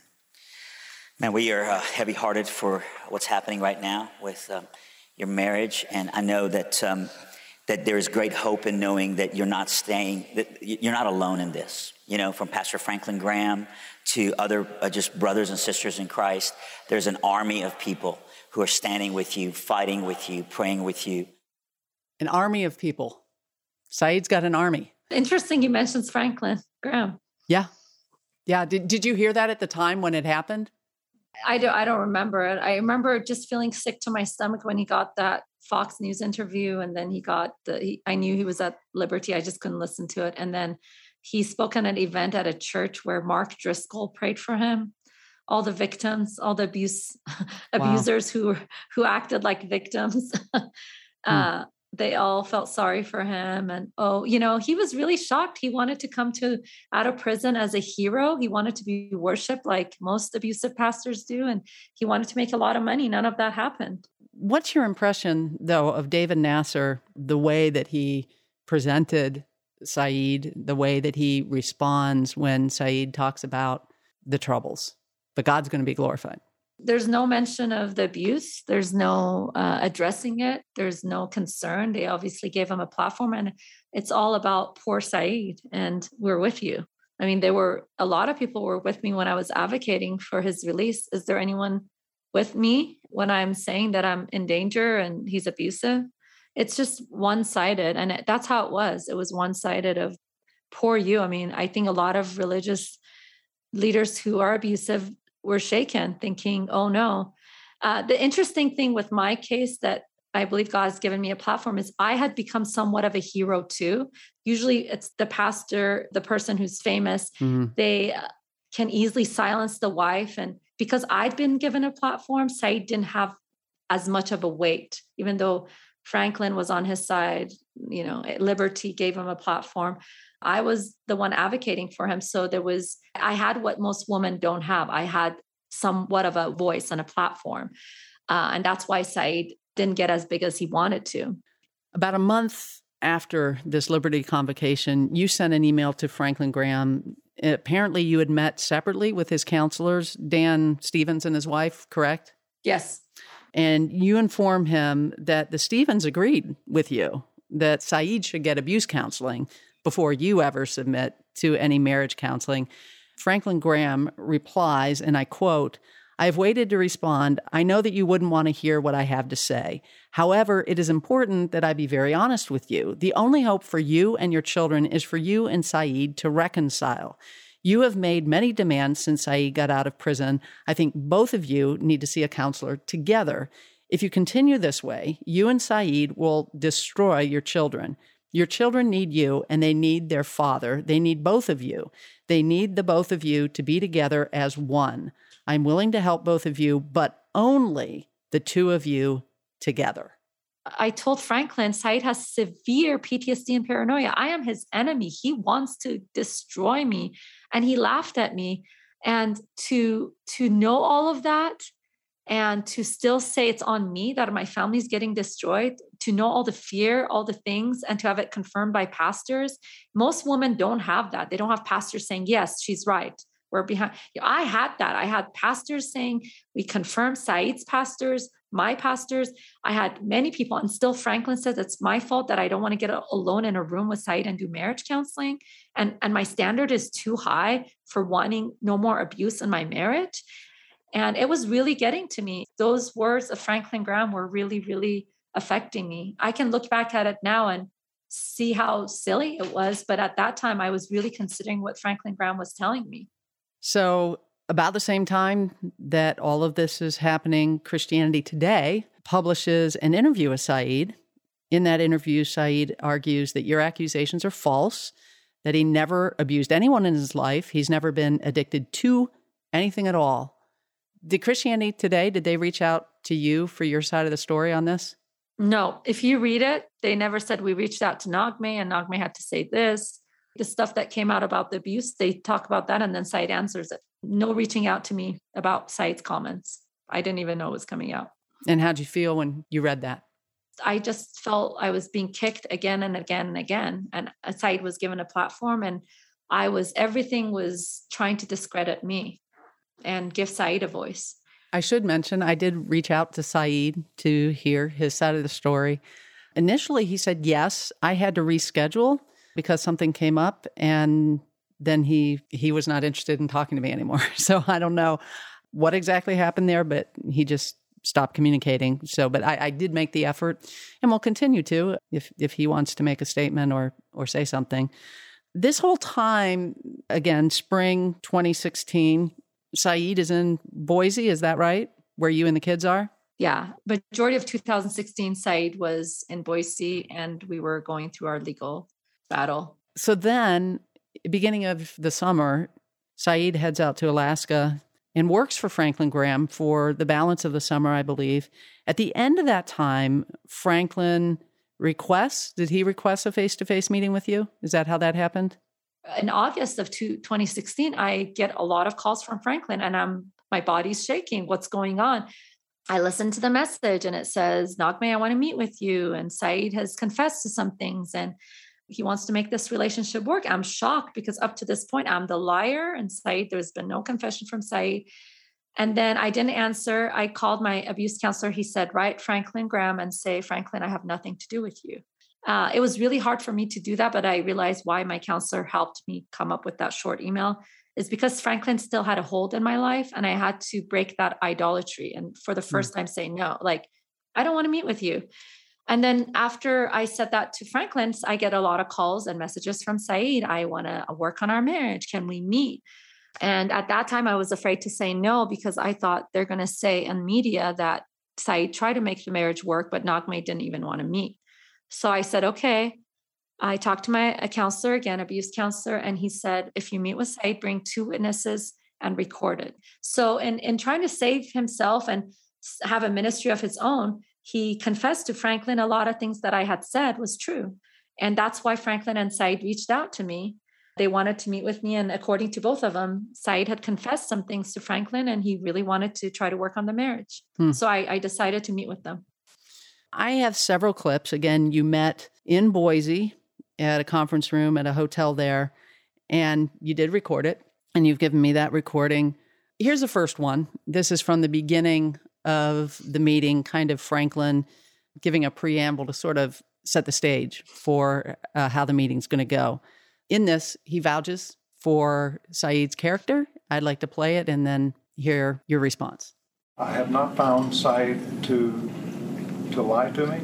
Man, we are uh, heavy hearted for what's happening right now with um, your marriage. And I know that. Um, that there's great hope in knowing that you're not staying, that you're not alone in this. You know, from Pastor Franklin Graham to other uh, just brothers and sisters in Christ, there's an army of people who are standing with you, fighting with you, praying with you. An army of people. Saeed's got an army. Interesting you mentioned Franklin Graham. Yeah. Yeah. Did, did you hear that at the time when it happened? I don't I don't remember it. I remember just feeling sick to my stomach when he got that Fox News interview, and then he got the. He, I knew he was at Liberty. I just couldn't listen to it, and then he spoke at an event at a church where Mark Driscoll prayed for him. All the victims, all the abuse abusers wow. who who acted like victims. hmm. uh, they all felt sorry for him and oh you know he was really shocked he wanted to come to out of prison as a hero he wanted to be worshiped like most abusive pastors do and he wanted to make a lot of money none of that happened What's your impression, though, of David Nasser, the way that he presented Saeed, the way that he responds when Saeed talks about the troubles? But God's going to be glorified. There's no mention of the abuse. There's no uh, addressing it. There's no concern. They obviously gave him a platform, and it's all about poor Saeed. And we're with you. I mean, there were a lot of people were with me when I was advocating for his release. Is there anyone with me when I'm saying that I'm in danger and he's abusive. It's just one sided. And it, that's how it was. It was one sided of poor you. I mean, I think a lot of religious leaders who are abusive were shaken, thinking, oh no. Uh, the interesting thing with my case that I believe God has given me a platform is I had become somewhat of a hero too. Usually it's the pastor, the person who's famous, mm-hmm. they uh, can easily silence the wife and because I'd been given a platform, Saeed didn't have as much of a weight, even though Franklin was on his side, you know, Liberty gave him a platform. I was the one advocating for him. So there was, I had what most women don't have. I had somewhat of a voice and a platform. Uh, and that's why Saeed didn't get as big as he wanted to. About a month after this Liberty convocation, you sent an email to Franklin Graham apparently you had met separately with his counselors, Dan Stevens and his wife, correct? Yes. And you inform him that the Stevens agreed with you that Saeed should get abuse counseling before you ever submit to any marriage counseling. Franklin Graham replies, and I quote, I have waited to respond. I know that you wouldn't want to hear what I have to say. However, it is important that I be very honest with you. The only hope for you and your children is for you and Saeed to reconcile. You have made many demands since Saeed got out of prison. I think both of you need to see a counselor together. If you continue this way, you and Saeed will destroy your children. Your children need you and they need their father. They need both of you. They need the both of you to be together as one. I'm willing to help both of you, but only the two of you together. I told Franklin Saeed has severe PTSD and paranoia. I am his enemy. He wants to destroy me. And he laughed at me. And to to know all of that and to still say it's on me that my family's getting destroyed, to know all the fear, all the things, and to have it confirmed by pastors. Most women don't have that. They don't have pastors saying, Yes, she's right. We're behind. I had that. I had pastors saying, We confirmed Saeed's pastors, my pastors. I had many people, and still Franklin says it's my fault that I don't want to get alone in a room with Saeed and do marriage counseling. And, and my standard is too high for wanting no more abuse in my marriage. And it was really getting to me. Those words of Franklin Graham were really, really affecting me. I can look back at it now and see how silly it was. But at that time, I was really considering what Franklin Graham was telling me. So, about the same time that all of this is happening, Christianity Today publishes an interview with Saeed. In that interview, Saeed argues that your accusations are false, that he never abused anyone in his life, he's never been addicted to anything at all, did Christianity Today, did they reach out to you for your side of the story on this? No. If you read it, they never said we reached out to Naghmeh and Naghmeh had to say this. The stuff that came out about the abuse, they talk about that and then Saeed answers it. No reaching out to me about Saeed's comments. I didn't even know it was coming out. And how'd you feel when you read that? I just felt I was being kicked again and again and again. And Saeed was given a platform and I was, everything was trying to discredit me and give Saeed a voice. I should mention I did reach out to Saeed to hear his side of the story. Initially, he said yes. I had to reschedule because something came up, and then he he was not interested in talking to me anymore. So I don't know what exactly happened there, but he just stopped communicating. So, but I, I did make the effort, and will continue to if if he wants to make a statement or or say something. This whole time, again, spring 2016, Saeed is in Boise, is that right? Where you and the kids are? Yeah. Majority of 2016, Saeed was in Boise and we were going through our legal battle. So then, beginning of the summer, Saeed heads out to Alaska and works for Franklin Graham for the balance of the summer, I believe. At the end of that time, Franklin requests, did he request a face to face meeting with you? Is that how that happened? in August of two, 2016, I get a lot of calls from Franklin and I'm my body's shaking. What's going on? I listen to the message and it says, Naghmeh, I want to meet with you. And Saeed has confessed to some things and he wants to make this relationship work. I'm shocked because up to this point, I'm the liar. And Saeed, there's been no confession from Saeed. And then I didn't answer. I called my abuse counselor. He said, Write Franklin Graham and say, Franklin, I have nothing to do with you. Uh, it was really hard for me to do that, but I realized why my counselor helped me come up with that short email is because Franklin still had a hold in my life and I had to break that idolatry and for the 1st mm. time say no, like, I don't want to meet with you. And then after I said that to Franklin, I get a lot of calls and messages from Saeed. I want to uh, work on our marriage. Can we meet? And at that time, I was afraid to say no because I thought they're going to say in media that Saeed tried to make the marriage work, but Naghmeh didn't even want to meet. So I said, okay. I talked to my uh, counselor again, abuse counselor, and he said, if you meet with Saeed, bring two witnesses and record it. So in, in trying to save himself and have a ministry of his own, he confessed to Franklin a lot of things that I had said was true. And that's why Franklin and Saeed reached out to me. They wanted to meet with me. And according to both of them, Saeed had confessed some things to Franklin and he really wanted to try to work on the marriage. Hmm. So I, I decided to meet with them. I have several clips. Again, you met in Boise at a conference room at a hotel there, and you did record it, and you've given me that recording. Here's the first one. This is from the beginning of the meeting, kind of Franklin giving a preamble to sort of set the stage for uh, how the meeting's going to go. In this, he vouches for Saeed's character. I'd like to play it and then hear your response. I have not found Saeed to to lie to me.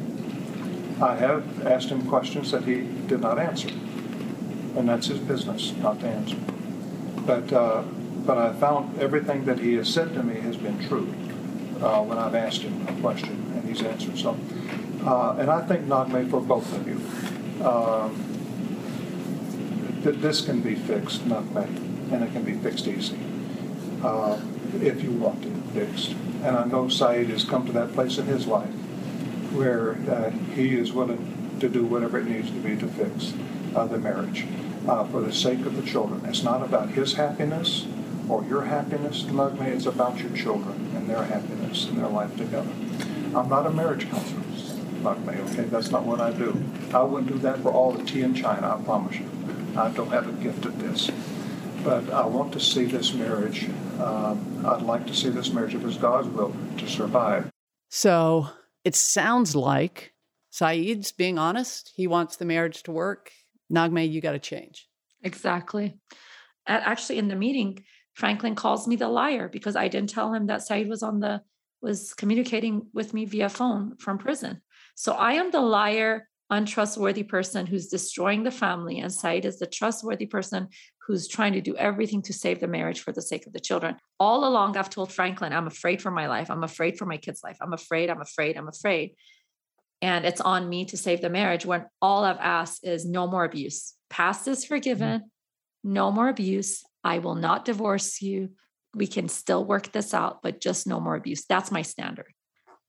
I have asked him questions that he did not answer, and that's his business not to answer. But uh, but I found everything that he has said to me has been true uh, when I've asked him a question, and he's answered. So, uh, and I think Naghmeh for both of you, um, th- this can be fixed, Naghmeh, and it can be fixed easy uh, if you want it fixed. And I know Saeed has come to that place in his life where uh, he is willing to do whatever it needs to be to fix uh, the marriage for the sake of the children. It's not about his happiness or your happiness, Naghmeh, it's about your children and their happiness and their life together. I'm not a marriage counselor, Naghmeh, okay? That's not what I do. I wouldn't do that for all the tea in China, I promise you. I don't have a gift at this. But I want to see this marriage, um, I'd like to see this marriage, if it's God's will, to survive. So it sounds like Saeed's being honest. He wants the marriage to work. Naghmeh, you got to change. Exactly. Actually, in the meeting, Franklin calls me the liar because I didn't tell him that Saeed was on the was communicating with me via phone from prison. So I am the liar, untrustworthy person who's destroying the family, and Saeed is the trustworthy person who's trying to do everything to save the marriage for the sake of the children. All along, I've told Franklin, I'm afraid for my life. I'm afraid for my kids' life. I'm afraid, I'm afraid, I'm afraid. And it's on me to save the marriage when all I've asked is no more abuse. Past is forgiven, mm-hmm. no more abuse. I will not divorce you. We can still work this out, but just no more abuse. That's my standard.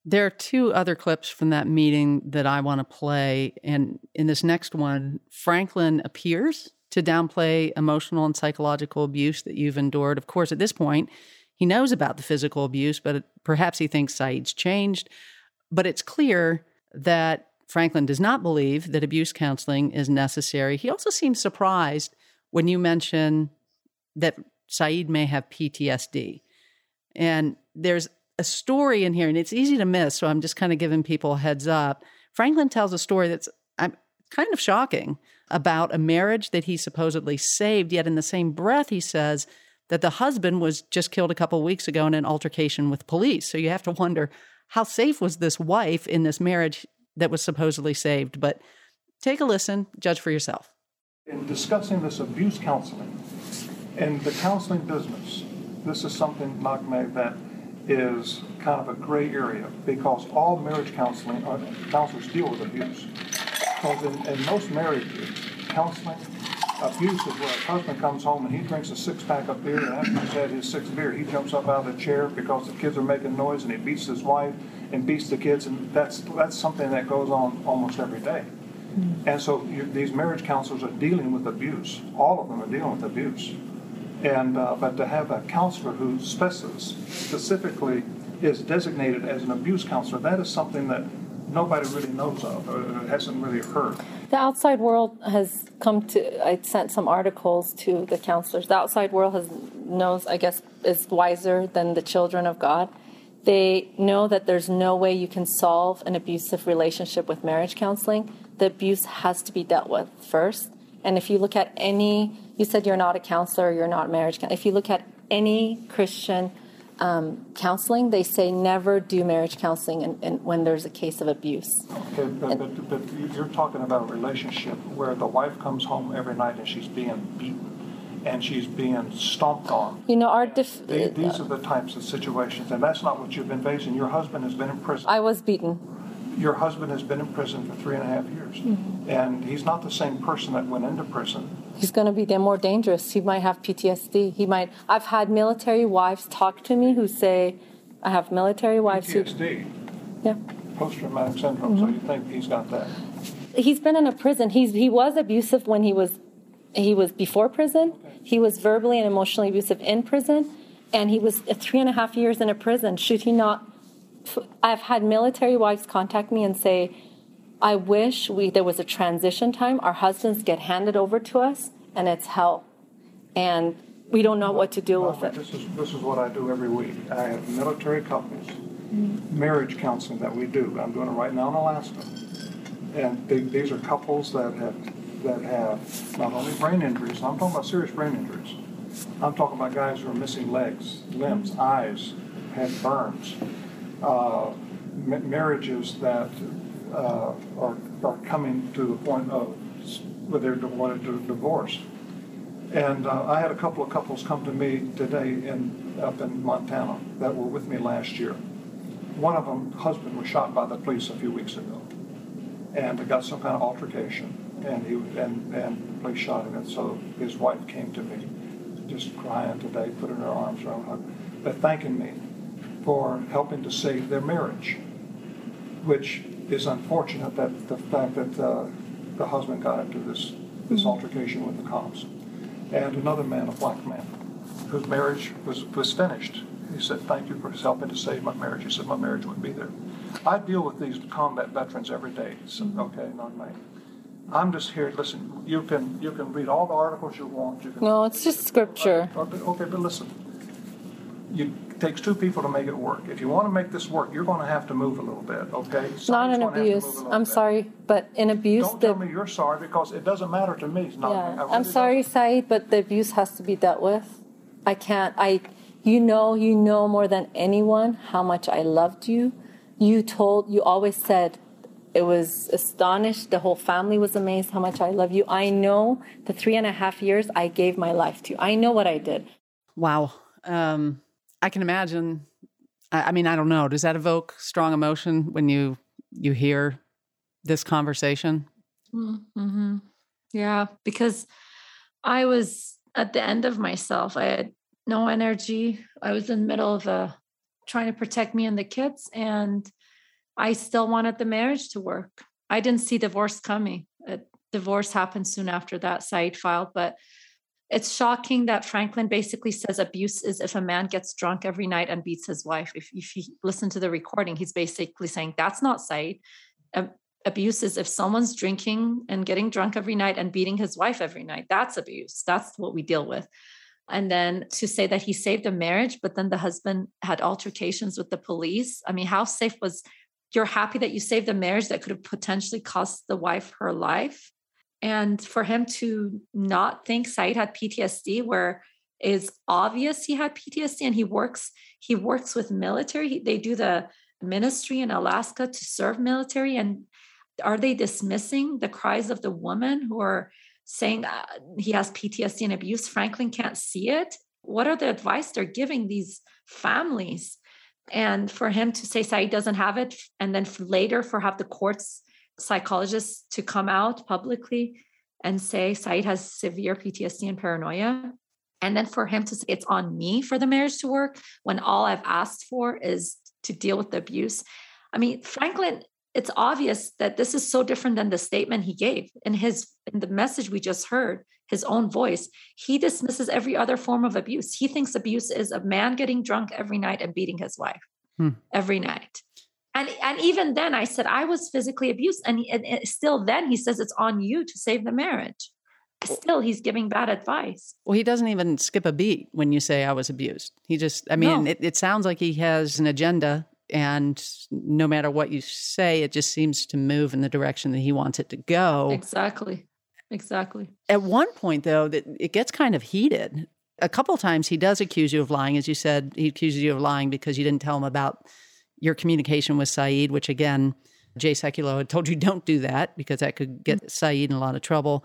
There are two other clips from that meeting that I want to play. And in this next one, Franklin appears to downplay emotional and psychological abuse that you've endured. Of course, at this point, he knows about the physical abuse, but perhaps he thinks Saeed's changed. But it's clear that Franklin does not believe that abuse counseling is necessary. He also seems surprised when you mention that Saeed may have PTSD. And there's a story in here, and it's easy to miss. So I'm just kind of giving people a heads up. Franklin tells a story that's I'm kind of shocking about a marriage that he supposedly saved. Yet in the same breath, he says that the husband was just killed a couple weeks ago in an altercation with police. So you have to wonder how safe was this wife in this marriage that was supposedly saved? But take a listen, judge for yourself. In discussing this abuse counseling, in the counseling business, this is something, Naghmeh, that is kind of a gray area because all marriage counseling uh, counselors deal with abuse. Because in, in most marriages, counseling, abuse is where a husband comes home and he drinks a six pack of beer, and after he's had his sixth beer, he jumps up out of the chair because the kids are making noise and he beats his wife and beats the kids, and that's that's something that goes on almost every day. Mm-hmm. And so you, these marriage counselors are dealing with abuse. All of them are dealing with abuse. And uh, but to have a counselor who specifically is designated as an abuse counselor, that is something that nobody really knows of or hasn't really heard. The outside world has come to. I sent some articles to the counselors. The outside world has knows, I guess, is wiser than the children of God. They know that there's no way you can solve an abusive relationship with marriage counseling. The abuse has to be dealt with first. And if you look at any, you said you're not a counselor, you're not marriage. If you look at any Christian um, counseling, they say never do marriage counseling in, in, when there's a case of abuse. Okay, but, but, but, you're talking about a relationship where the wife comes home every night and she's being beaten and she's being stomped on. You know, our def- these, these are the types of situations, and that's not what you've been facing. Your husband has been in prison. I was beaten. Your husband has been in prison for three and a half years, mm-hmm. and he's not the same person that went into prison. He's going to be more dangerous. He might have PTSD. He might. I've had military wives talk to me who say, "I have military wives PTSD. who." Yeah. Post-traumatic syndrome. Mm-hmm. So you think he's got that? He's been in a prison. He's he was abusive when he was he was before prison. He was verbally and emotionally abusive in prison, and he was three and a half years in a prison. Should he not? I've had military wives contact me and say, "I wish we there was a transition time. Our husbands get handed over to us, and it's hell, and we don't know what to do with it." This is this is what I do every week. I have military couples, mm-hmm. marriage counseling that we do. I'm doing it right now in Alaska, and they, these are couples that have that have not only brain injuries, I'm talking about serious brain injuries. I'm talking about guys who are missing legs, limbs, eyes, had burns, uh, m- marriages that uh, are, are coming to the point of where they're wanting to divorce. And uh, I had a couple of couples come to me today in up in Montana that were with me last year. one of them, husband, was shot by the police a few weeks ago, and got some kind of altercation, and he and and the police shot him, and so his wife came to me, just crying today, putting her arms around her, but thanking me for helping to save their marriage, which is unfortunate that the fact that uh, the husband got into this this altercation with the cops, and another man, a black man, whose marriage was was finished he said, Thank you for helping to save my marriage. He said, My marriage wouldn't be there. I deal with these combat veterans every day. So, okay, not me. I'm just here. Listen, you can you can read all the articles you want. You can, no, it's just scripture. Okay, okay, but listen. You, it takes two people to make it work. If you want to make this work, you're going to have to move a little bit. Okay? Somebody's not an abuse. I'm bit. sorry, but in abuse. Don't the, tell me you're sorry because it doesn't matter to me. yeah, really I'm sorry, Saeed, but the abuse has to be dealt with. I can't. I you know, you know more than anyone how much I loved you. You told, you always said, it was astonished. The whole family was amazed how much I love you. I know the three and a half years I gave my life to you. I know what I did. Wow. Um, I can imagine. I, I mean, I don't know. Does that evoke strong emotion when you you hear this conversation? Mm-hmm. Yeah, because I was at the end of myself. I had no energy. I was in the middle of a uh, trying to protect me and the kids, and I still wanted the marriage to work. I didn't see divorce coming. A divorce happened soon after that Saeed filed, but it's shocking that Franklin basically says abuse is if a man gets drunk every night and beats his wife. If, if you listen to the recording, he's basically saying that's not Saeed. abuse is if someone's drinking and getting drunk every night and beating his wife every night. That's abuse. That's what we deal with. And then to say that he saved a marriage, but then the husband had altercations with the police. I mean, how safe was you're happy that you saved a marriage that could have potentially cost the wife her life? And for him to not think Saeed had PTSD, where is obvious he had PTSD and he works, he works with military. He, they do the ministry in Alaska to serve military. And are they dismissing the cries of the women who are saying he has PTSD and abuse, Franklin can't see it. What are the advice they're giving these families? And for him to say Saeed doesn't have it, and then later for have the courts psychologists to come out publicly and say Saeed has severe PTSD and paranoia. And then for him to say it's on me for the marriage to work when all I've asked for is to deal with the abuse. I mean, Franklin it's obvious that this is so different than the statement he gave in his in the message we just heard his own voice he dismisses every other form of abuse he thinks abuse is a man getting drunk every night and beating his wife hmm. every night and and even then i said i was physically abused. And, and, and still then he says it's on you to save the marriage. Still he's giving bad advice. Well he doesn't even skip a beat when you say i was abused. He just i mean no. it, it sounds like he has an agenda and no matter what you say it just seems to move in the direction that he wants it to go. Exactly. Exactly. At one point though that it gets kind of heated. A couple times he does accuse you of lying as you said he accuses you of lying because you didn't tell him about your communication with saeed which again jay sekulow had told you don't do that because that could get mm-hmm. saeed in a lot of trouble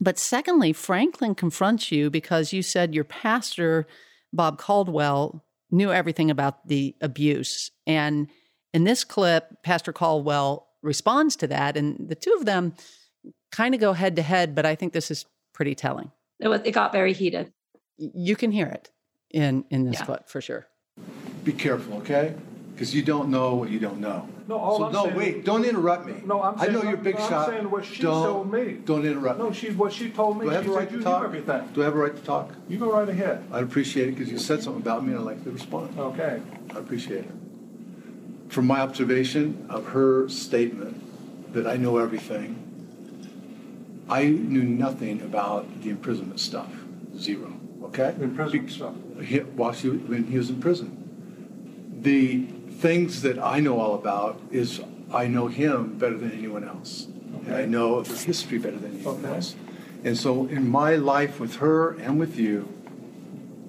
but secondly franklin confronts you because you said your pastor bob caldwell knew everything about the abuse. And in this clip, Pastor Caldwell responds to that, and the two of them kind of go head to head, but I think this is pretty telling. It, was, it got very heated. You can hear it in, in this yeah. clip for sure. Be careful, okay? Because you don't know what you don't know. No, all so I'm no, saying, wait, don't interrupt me. No, I'm saying, I know you're big no, shot. I'm saying what she don't, told me. Don't interrupt no, she what she told me. Do I have a right to talk? everything. Do I have a right to talk? You go right ahead. I'd appreciate it because you said something about me and I'd like to respond. Okay. I appreciate it. From my observation of her statement that I know everything, I knew nothing about the imprisonment stuff. Zero. Okay? Imprisonment stuff. He, while she, when he was in prison. The things that I know all about is I know him better than anyone else. Okay. And I know the history better than anyone okay. else. And so in my life with her and with you,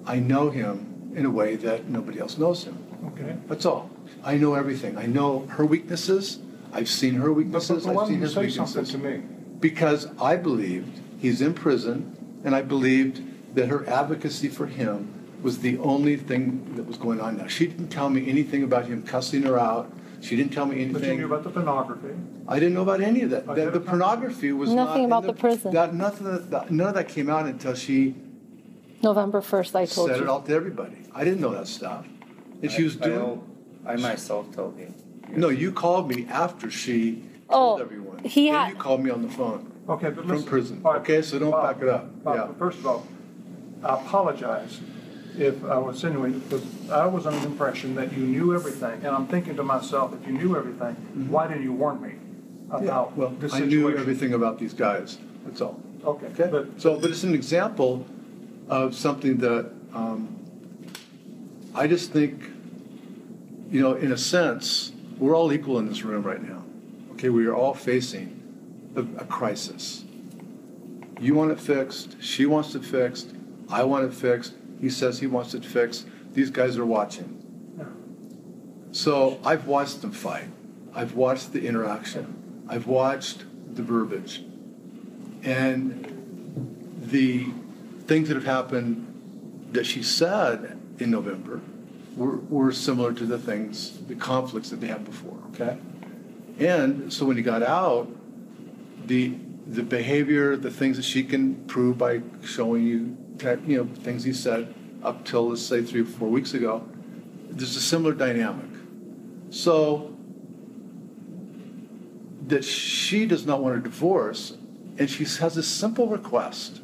I know him in a way that nobody else knows him. Okay. That's all. I know everything. I know her weaknesses. I've seen her weaknesses. But, but, I've seen his weaknesses. to me? Because I believed he's in prison, and I believed that her advocacy for him was the only thing that was going on now. She didn't tell me anything about him cussing her out. She didn't tell me anything. But you knew about the pornography. I didn't know about any of that. The, the pornography was Nothing not about the prison. That, nothing. That, that- none of that came out until she November 1st, I told said it all to everybody. I didn't know that stuff, and she was I, doing. I myself told you. No, you called me after she Oh, told everyone. he Then had- you called me on the phone Okay, but from listen. prison. All right, Okay, so don't Bob, back it up. Bob, Yeah. First of all, I apologize if I was insinuating, because I was under the impression that you knew everything. And I'm thinking to myself, if you knew everything, why didn't you warn me Mm-hmm. Yeah, about well, this I situation? knew everything about these guys. That's all. Okay, Okay, but so, but it's an example of something that um, I just think, you know, in a sense, we're all equal in this room right now. Okay, we are all facing a, a crisis. You want it fixed. She wants it fixed. I want it fixed. He says he wants it fixed. These guys are watching. So I've watched them fight. I've watched the interaction. I've watched the verbiage. And the things that have happened that she said in November were, were similar to the things, the conflicts that they had before, okay? And so when he got out, the, the behavior, the things that she can prove by showing you, te- you know, things he said up till, let's say, three or four weeks ago, there's a similar dynamic. So that she does not want a divorce, and she has this simple request.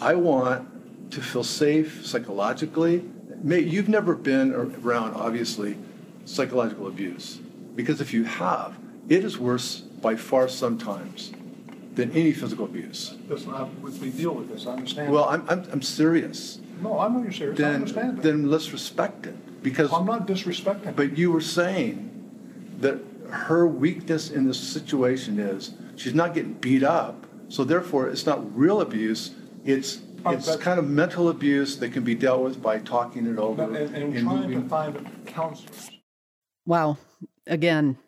I want to feel safe psychologically. You've never been around, obviously, psychological abuse. Because if you have, it is worse by far sometimes than any physical abuse. listen, I, we we deal with this, I understand. Well, I'm, I'm, I'm serious. No, I know you're serious, I Then, understand that. then let's respect it. Because I'm not disrespecting. But you were saying that her weakness in this situation is she's not getting beat up, so therefore it's not real abuse. It's But- it's but- kind of mental abuse that can be dealt with by talking it over And, and and trying to moving. find counselors. Well, again,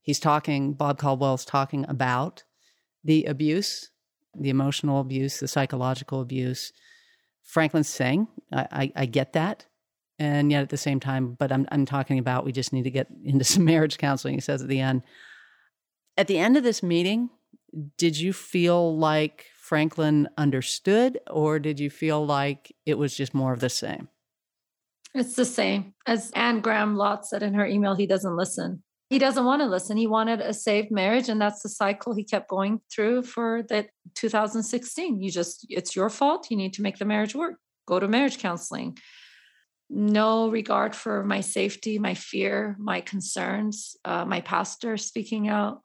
he's talking, Bob Caldwell's talking about the abuse, the emotional abuse, the psychological abuse. Franklin's saying, I, I, I get that. And yet at the same time, but I'm, I'm talking about we just need to get into some marriage counseling, he says at the end. At the end of this meeting, did you feel like Franklin understood, or did you feel like it was just more of the same? It's the same as Anne Graham Lotz said in her email. He doesn't listen. He doesn't want to listen. He wanted a saved marriage, and that's the cycle he kept going through for that 2016. You just, it's your fault. You need to make the marriage work. Go to marriage counseling. No regard for my safety, my fear, my concerns. Uh, my pastor speaking out.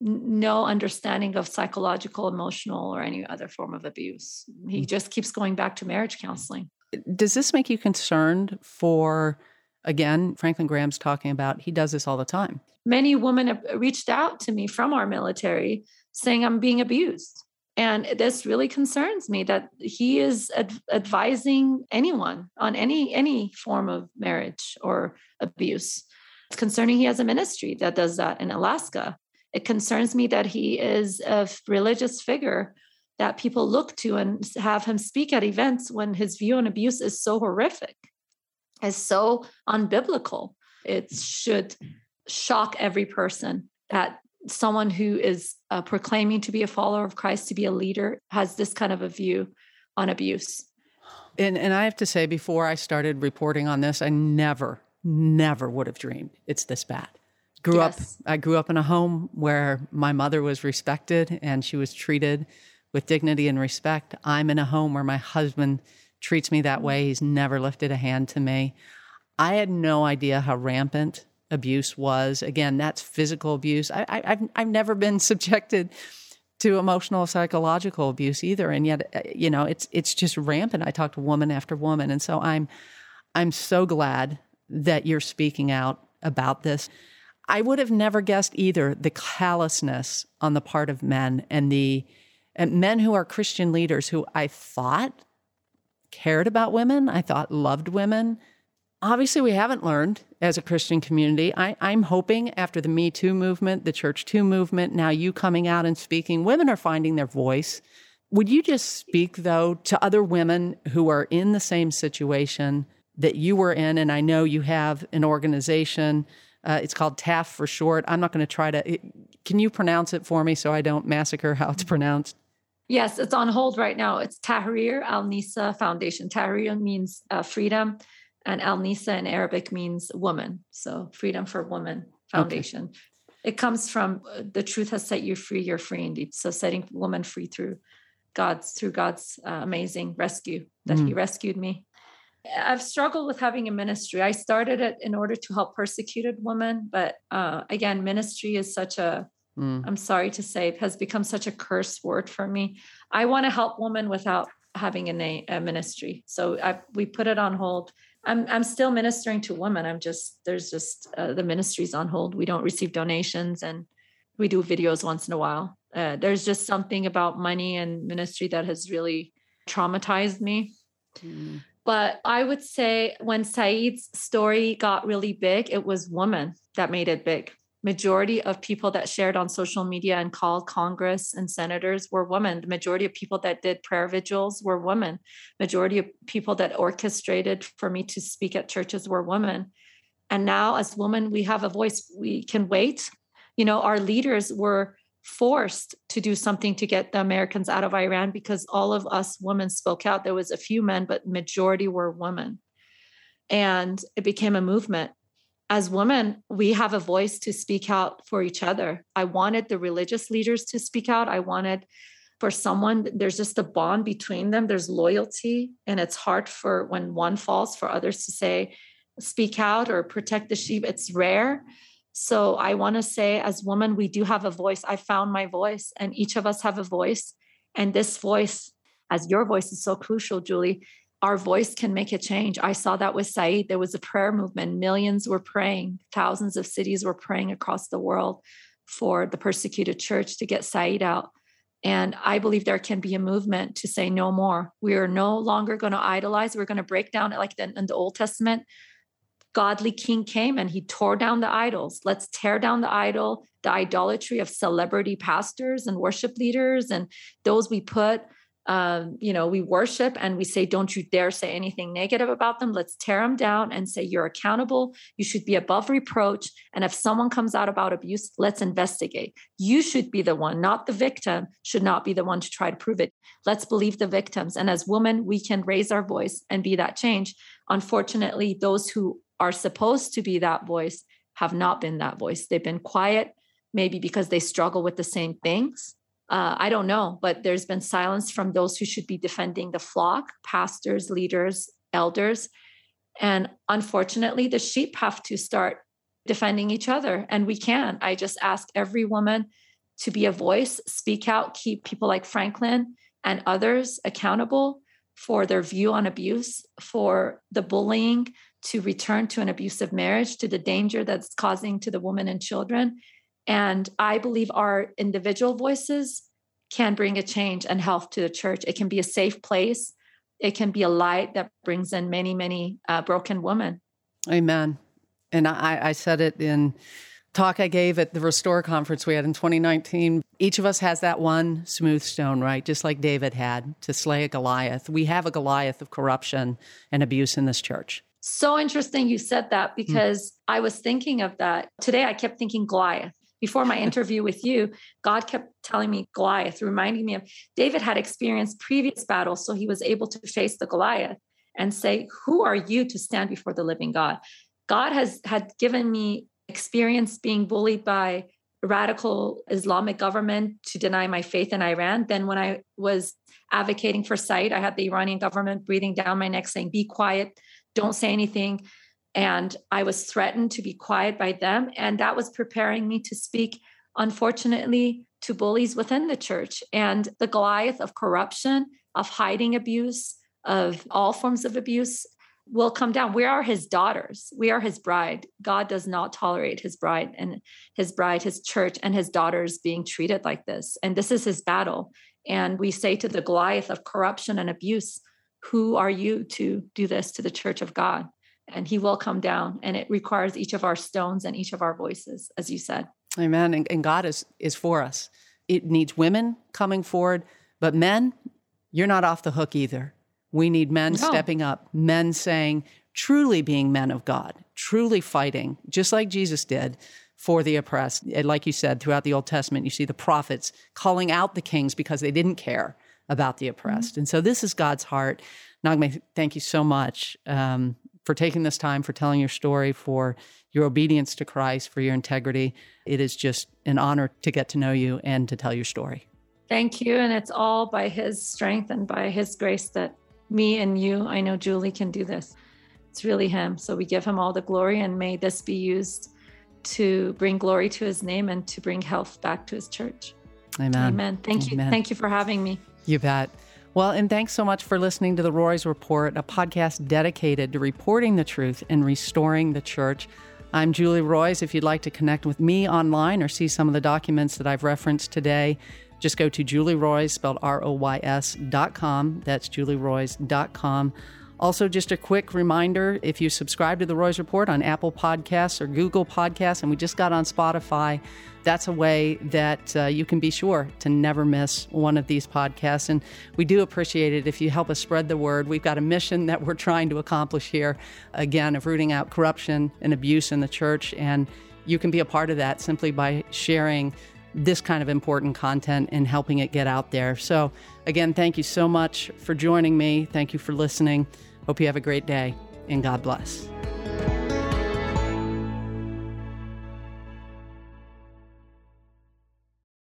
No understanding of psychological, emotional, or any other form of abuse. He just keeps going back to marriage counseling. does this make you concerned for again franklin graham's talking about he does this all the time many women have reached out to me from our military saying I'm being abused. And this really concerns me that he is ad- advising anyone on any any form of marriage or abuse. It's concerning he has a ministry that does that in Alaska. It concerns me that he is a religious figure that people look to and have him speak at events when his view on abuse is so horrific, is so unbiblical. It should shock every person that someone who is uh, proclaiming to be a follower of Christ, to be a leader, has this kind of a view on abuse. and and i have to say before i started reporting on this i never never would have dreamed it's this bad grew Yes. up i grew up in a home where my mother was respected and she was treated with dignity and respect i'm in a home where my husband treats me that way. He's never lifted a hand to me. I had no idea how rampant abuse was. Again that's physical abuse. I, I, I've, never been subjected to emotional psychological abuse either. And yet uh, you know it's it's just rampant. I talk to woman after woman. And so i'm i'm so glad that you're speaking out about this. I would have never guessed either the callousness on the part of men and the and men who are christian leaders who i thought cared about women i thought loved women obviously we haven't learned as a christian community I, i'm hoping after the me too movement the church too movement now you coming out and speaking women are finding their voice Would you just speak, though, to other women who are in the same situation that you were in? And I know you have an organization. Uh, it's called TAF for short. I'm not going to try to. Can you pronounce it for me so I don't massacre how it's pronounced? Yes, it's on hold right now. It's Tahrir Al Nisa Foundation. Tahrir means uh, freedom, and Al Nisa in Arabic means woman. So, Freedom for Women Foundation. Okay. It comes from uh, the truth has set you free. You're free indeed. So, setting woman free through God's through God's uh, amazing rescue that mm. He rescued me. I've struggled with having a ministry. I started it in order to help persecuted women, but uh, again, ministry is such a mm. I'm sorry to say, it has become such a curse word for me. I want to help women without having a, a ministry, so I, we put it on hold. I'm I'm still ministering to women. I'm just there's just uh, the ministry's on hold. We don't receive donations, and we do videos once in a while. Uh, there's just something about money and ministry that has really traumatized me. Mm. But I would say when Saeed's story got really big, it was women that made it big. Majority of people that shared on social media and called Congress and senators were women. The majority of people that did prayer vigils were women. Majority of people that orchestrated for me to speak at churches were women. And now, as women, we have a voice. We can wait. You know, our leaders were forced to do something to get the Americans out of Iran because all of us women spoke out. There was a few men, but majority were women. And it became a movement. As women, we have a voice to speak out for each other. I wanted the religious leaders to speak out. I wanted for someone, there's just a bond between them, there's loyalty. And it's hard for when one falls for others to say, speak out or protect the sheep. It's rare so I want to say, as women, we do have a voice. I found my voice, and each of us have a voice. And this voice, as your voice is so crucial, Julie, our voice can make a change. I saw that with Saeed. There was a prayer movement. Millions were praying. Thousands of cities were praying across the world for the persecuted church to get Saeed out. And I believe there can be a movement to say no more. We are no longer going to idolize. We're going to break down like in the Old Testament godly king came and he tore down the idols. Let's tear down the idol, the idolatry of celebrity pastors and worship leaders and those we put, um, you know, we worship and we say, don't you dare say anything negative about them. Let's tear them down and say, you're accountable. You should be above reproach. And if someone comes out about abuse, let's investigate. You should be the one, not the victim, should not be the one to try to prove it. Let's believe the victims. And as women, we can raise our voice and be that change. Unfortunately, those who are supposed to be that voice have not been that voice. They've been quiet, maybe because they struggle with the same things. Uh, I don't know, but there's been silence from those who should be defending the flock pastors, leaders, elders. And unfortunately, the sheep have to start defending each other, and we can. I just ask every woman to be a voice, speak out, keep people like Franklin and others accountable for their view on abuse, for the bullying, to return to an abusive marriage, to the danger that's causing to the woman and children. And I believe our individual voices can bring a change and health to the church. It can be a safe place. It can be a light that brings in many, many uh, broken women. Amen. And I, I said it in talk I gave at the Restore conference we had in 2019. Each of us has that one smooth stone, right? Just like David had to slay a Goliath. We have a Goliath of corruption and abuse in this church. So interesting you said that because mm. I was thinking of that. Today I kept thinking Goliath. Before my interview with you, God kept telling me Goliath, reminding me of David had experienced previous battles, so he was able to face the Goliath and say, Who are you to stand before the living God? God has had given me experience being bullied by radical Islamic government to deny my faith in Iran. Then when I was advocating for Saeed, I had the Iranian government breathing down my neck saying, be quiet, don't say anything. And I was threatened to be quiet by them. And that was preparing me to speak, unfortunately, to bullies within the church and the Goliath of corruption, of hiding abuse, of all forms of abuse will come down. We are his daughters. We are his bride. God does not tolerate his bride and his bride, his church, and his daughters being treated like this. And this is his battle. And we say to the Goliath of corruption and abuse, who are you to do this to the church of God? And he will come down. And it requires each of our stones and each of our voices, as you said. Amen. And, and God is, is for us. It needs women coming forward, but men, you're not off the hook either. We need men No. stepping up, men saying, truly being men of God, truly fighting, just like Jesus did for the oppressed. And Like you said, throughout the Old Testament, you see the prophets calling out the kings because they didn't care about the oppressed. And so this is God's heart. Naghmeh, thank you so much um, for taking this time, for telling your story, for your obedience to Christ, for your integrity. It is just an honor to get to know you and to tell your story. Thank you. And it's all by his strength and by his grace that me and you, I know Julie can do this. It's really him. So we give him all the glory and may this be used to bring glory to his name and to bring health back to his church. Amen. Amen. Thank you. Thank you for having me. You bet. Well, and thanks so much for listening to the Roys Report, a podcast dedicated to reporting the truth and restoring the church. I'm Julie Roys. If you'd like to connect with me online or see some of the documents that I've referenced today, just go to Julie Roys, spelled R O Y S dot com. That's julieroys.com. Also, just a quick reminder if you subscribe to the Roys Report on Apple Podcasts or Google Podcasts, and we just got on Spotify, that's a way that uh, you can be sure to never miss one of these podcasts. And we do appreciate it if you help us spread the word. We've got a mission that we're trying to accomplish here, again, of rooting out corruption and abuse in the church. And you can be a part of that simply by sharing this kind of important content and helping it get out there. So, again, thank you so much for joining me. Thank you for listening. Hope you have a great day and God bless.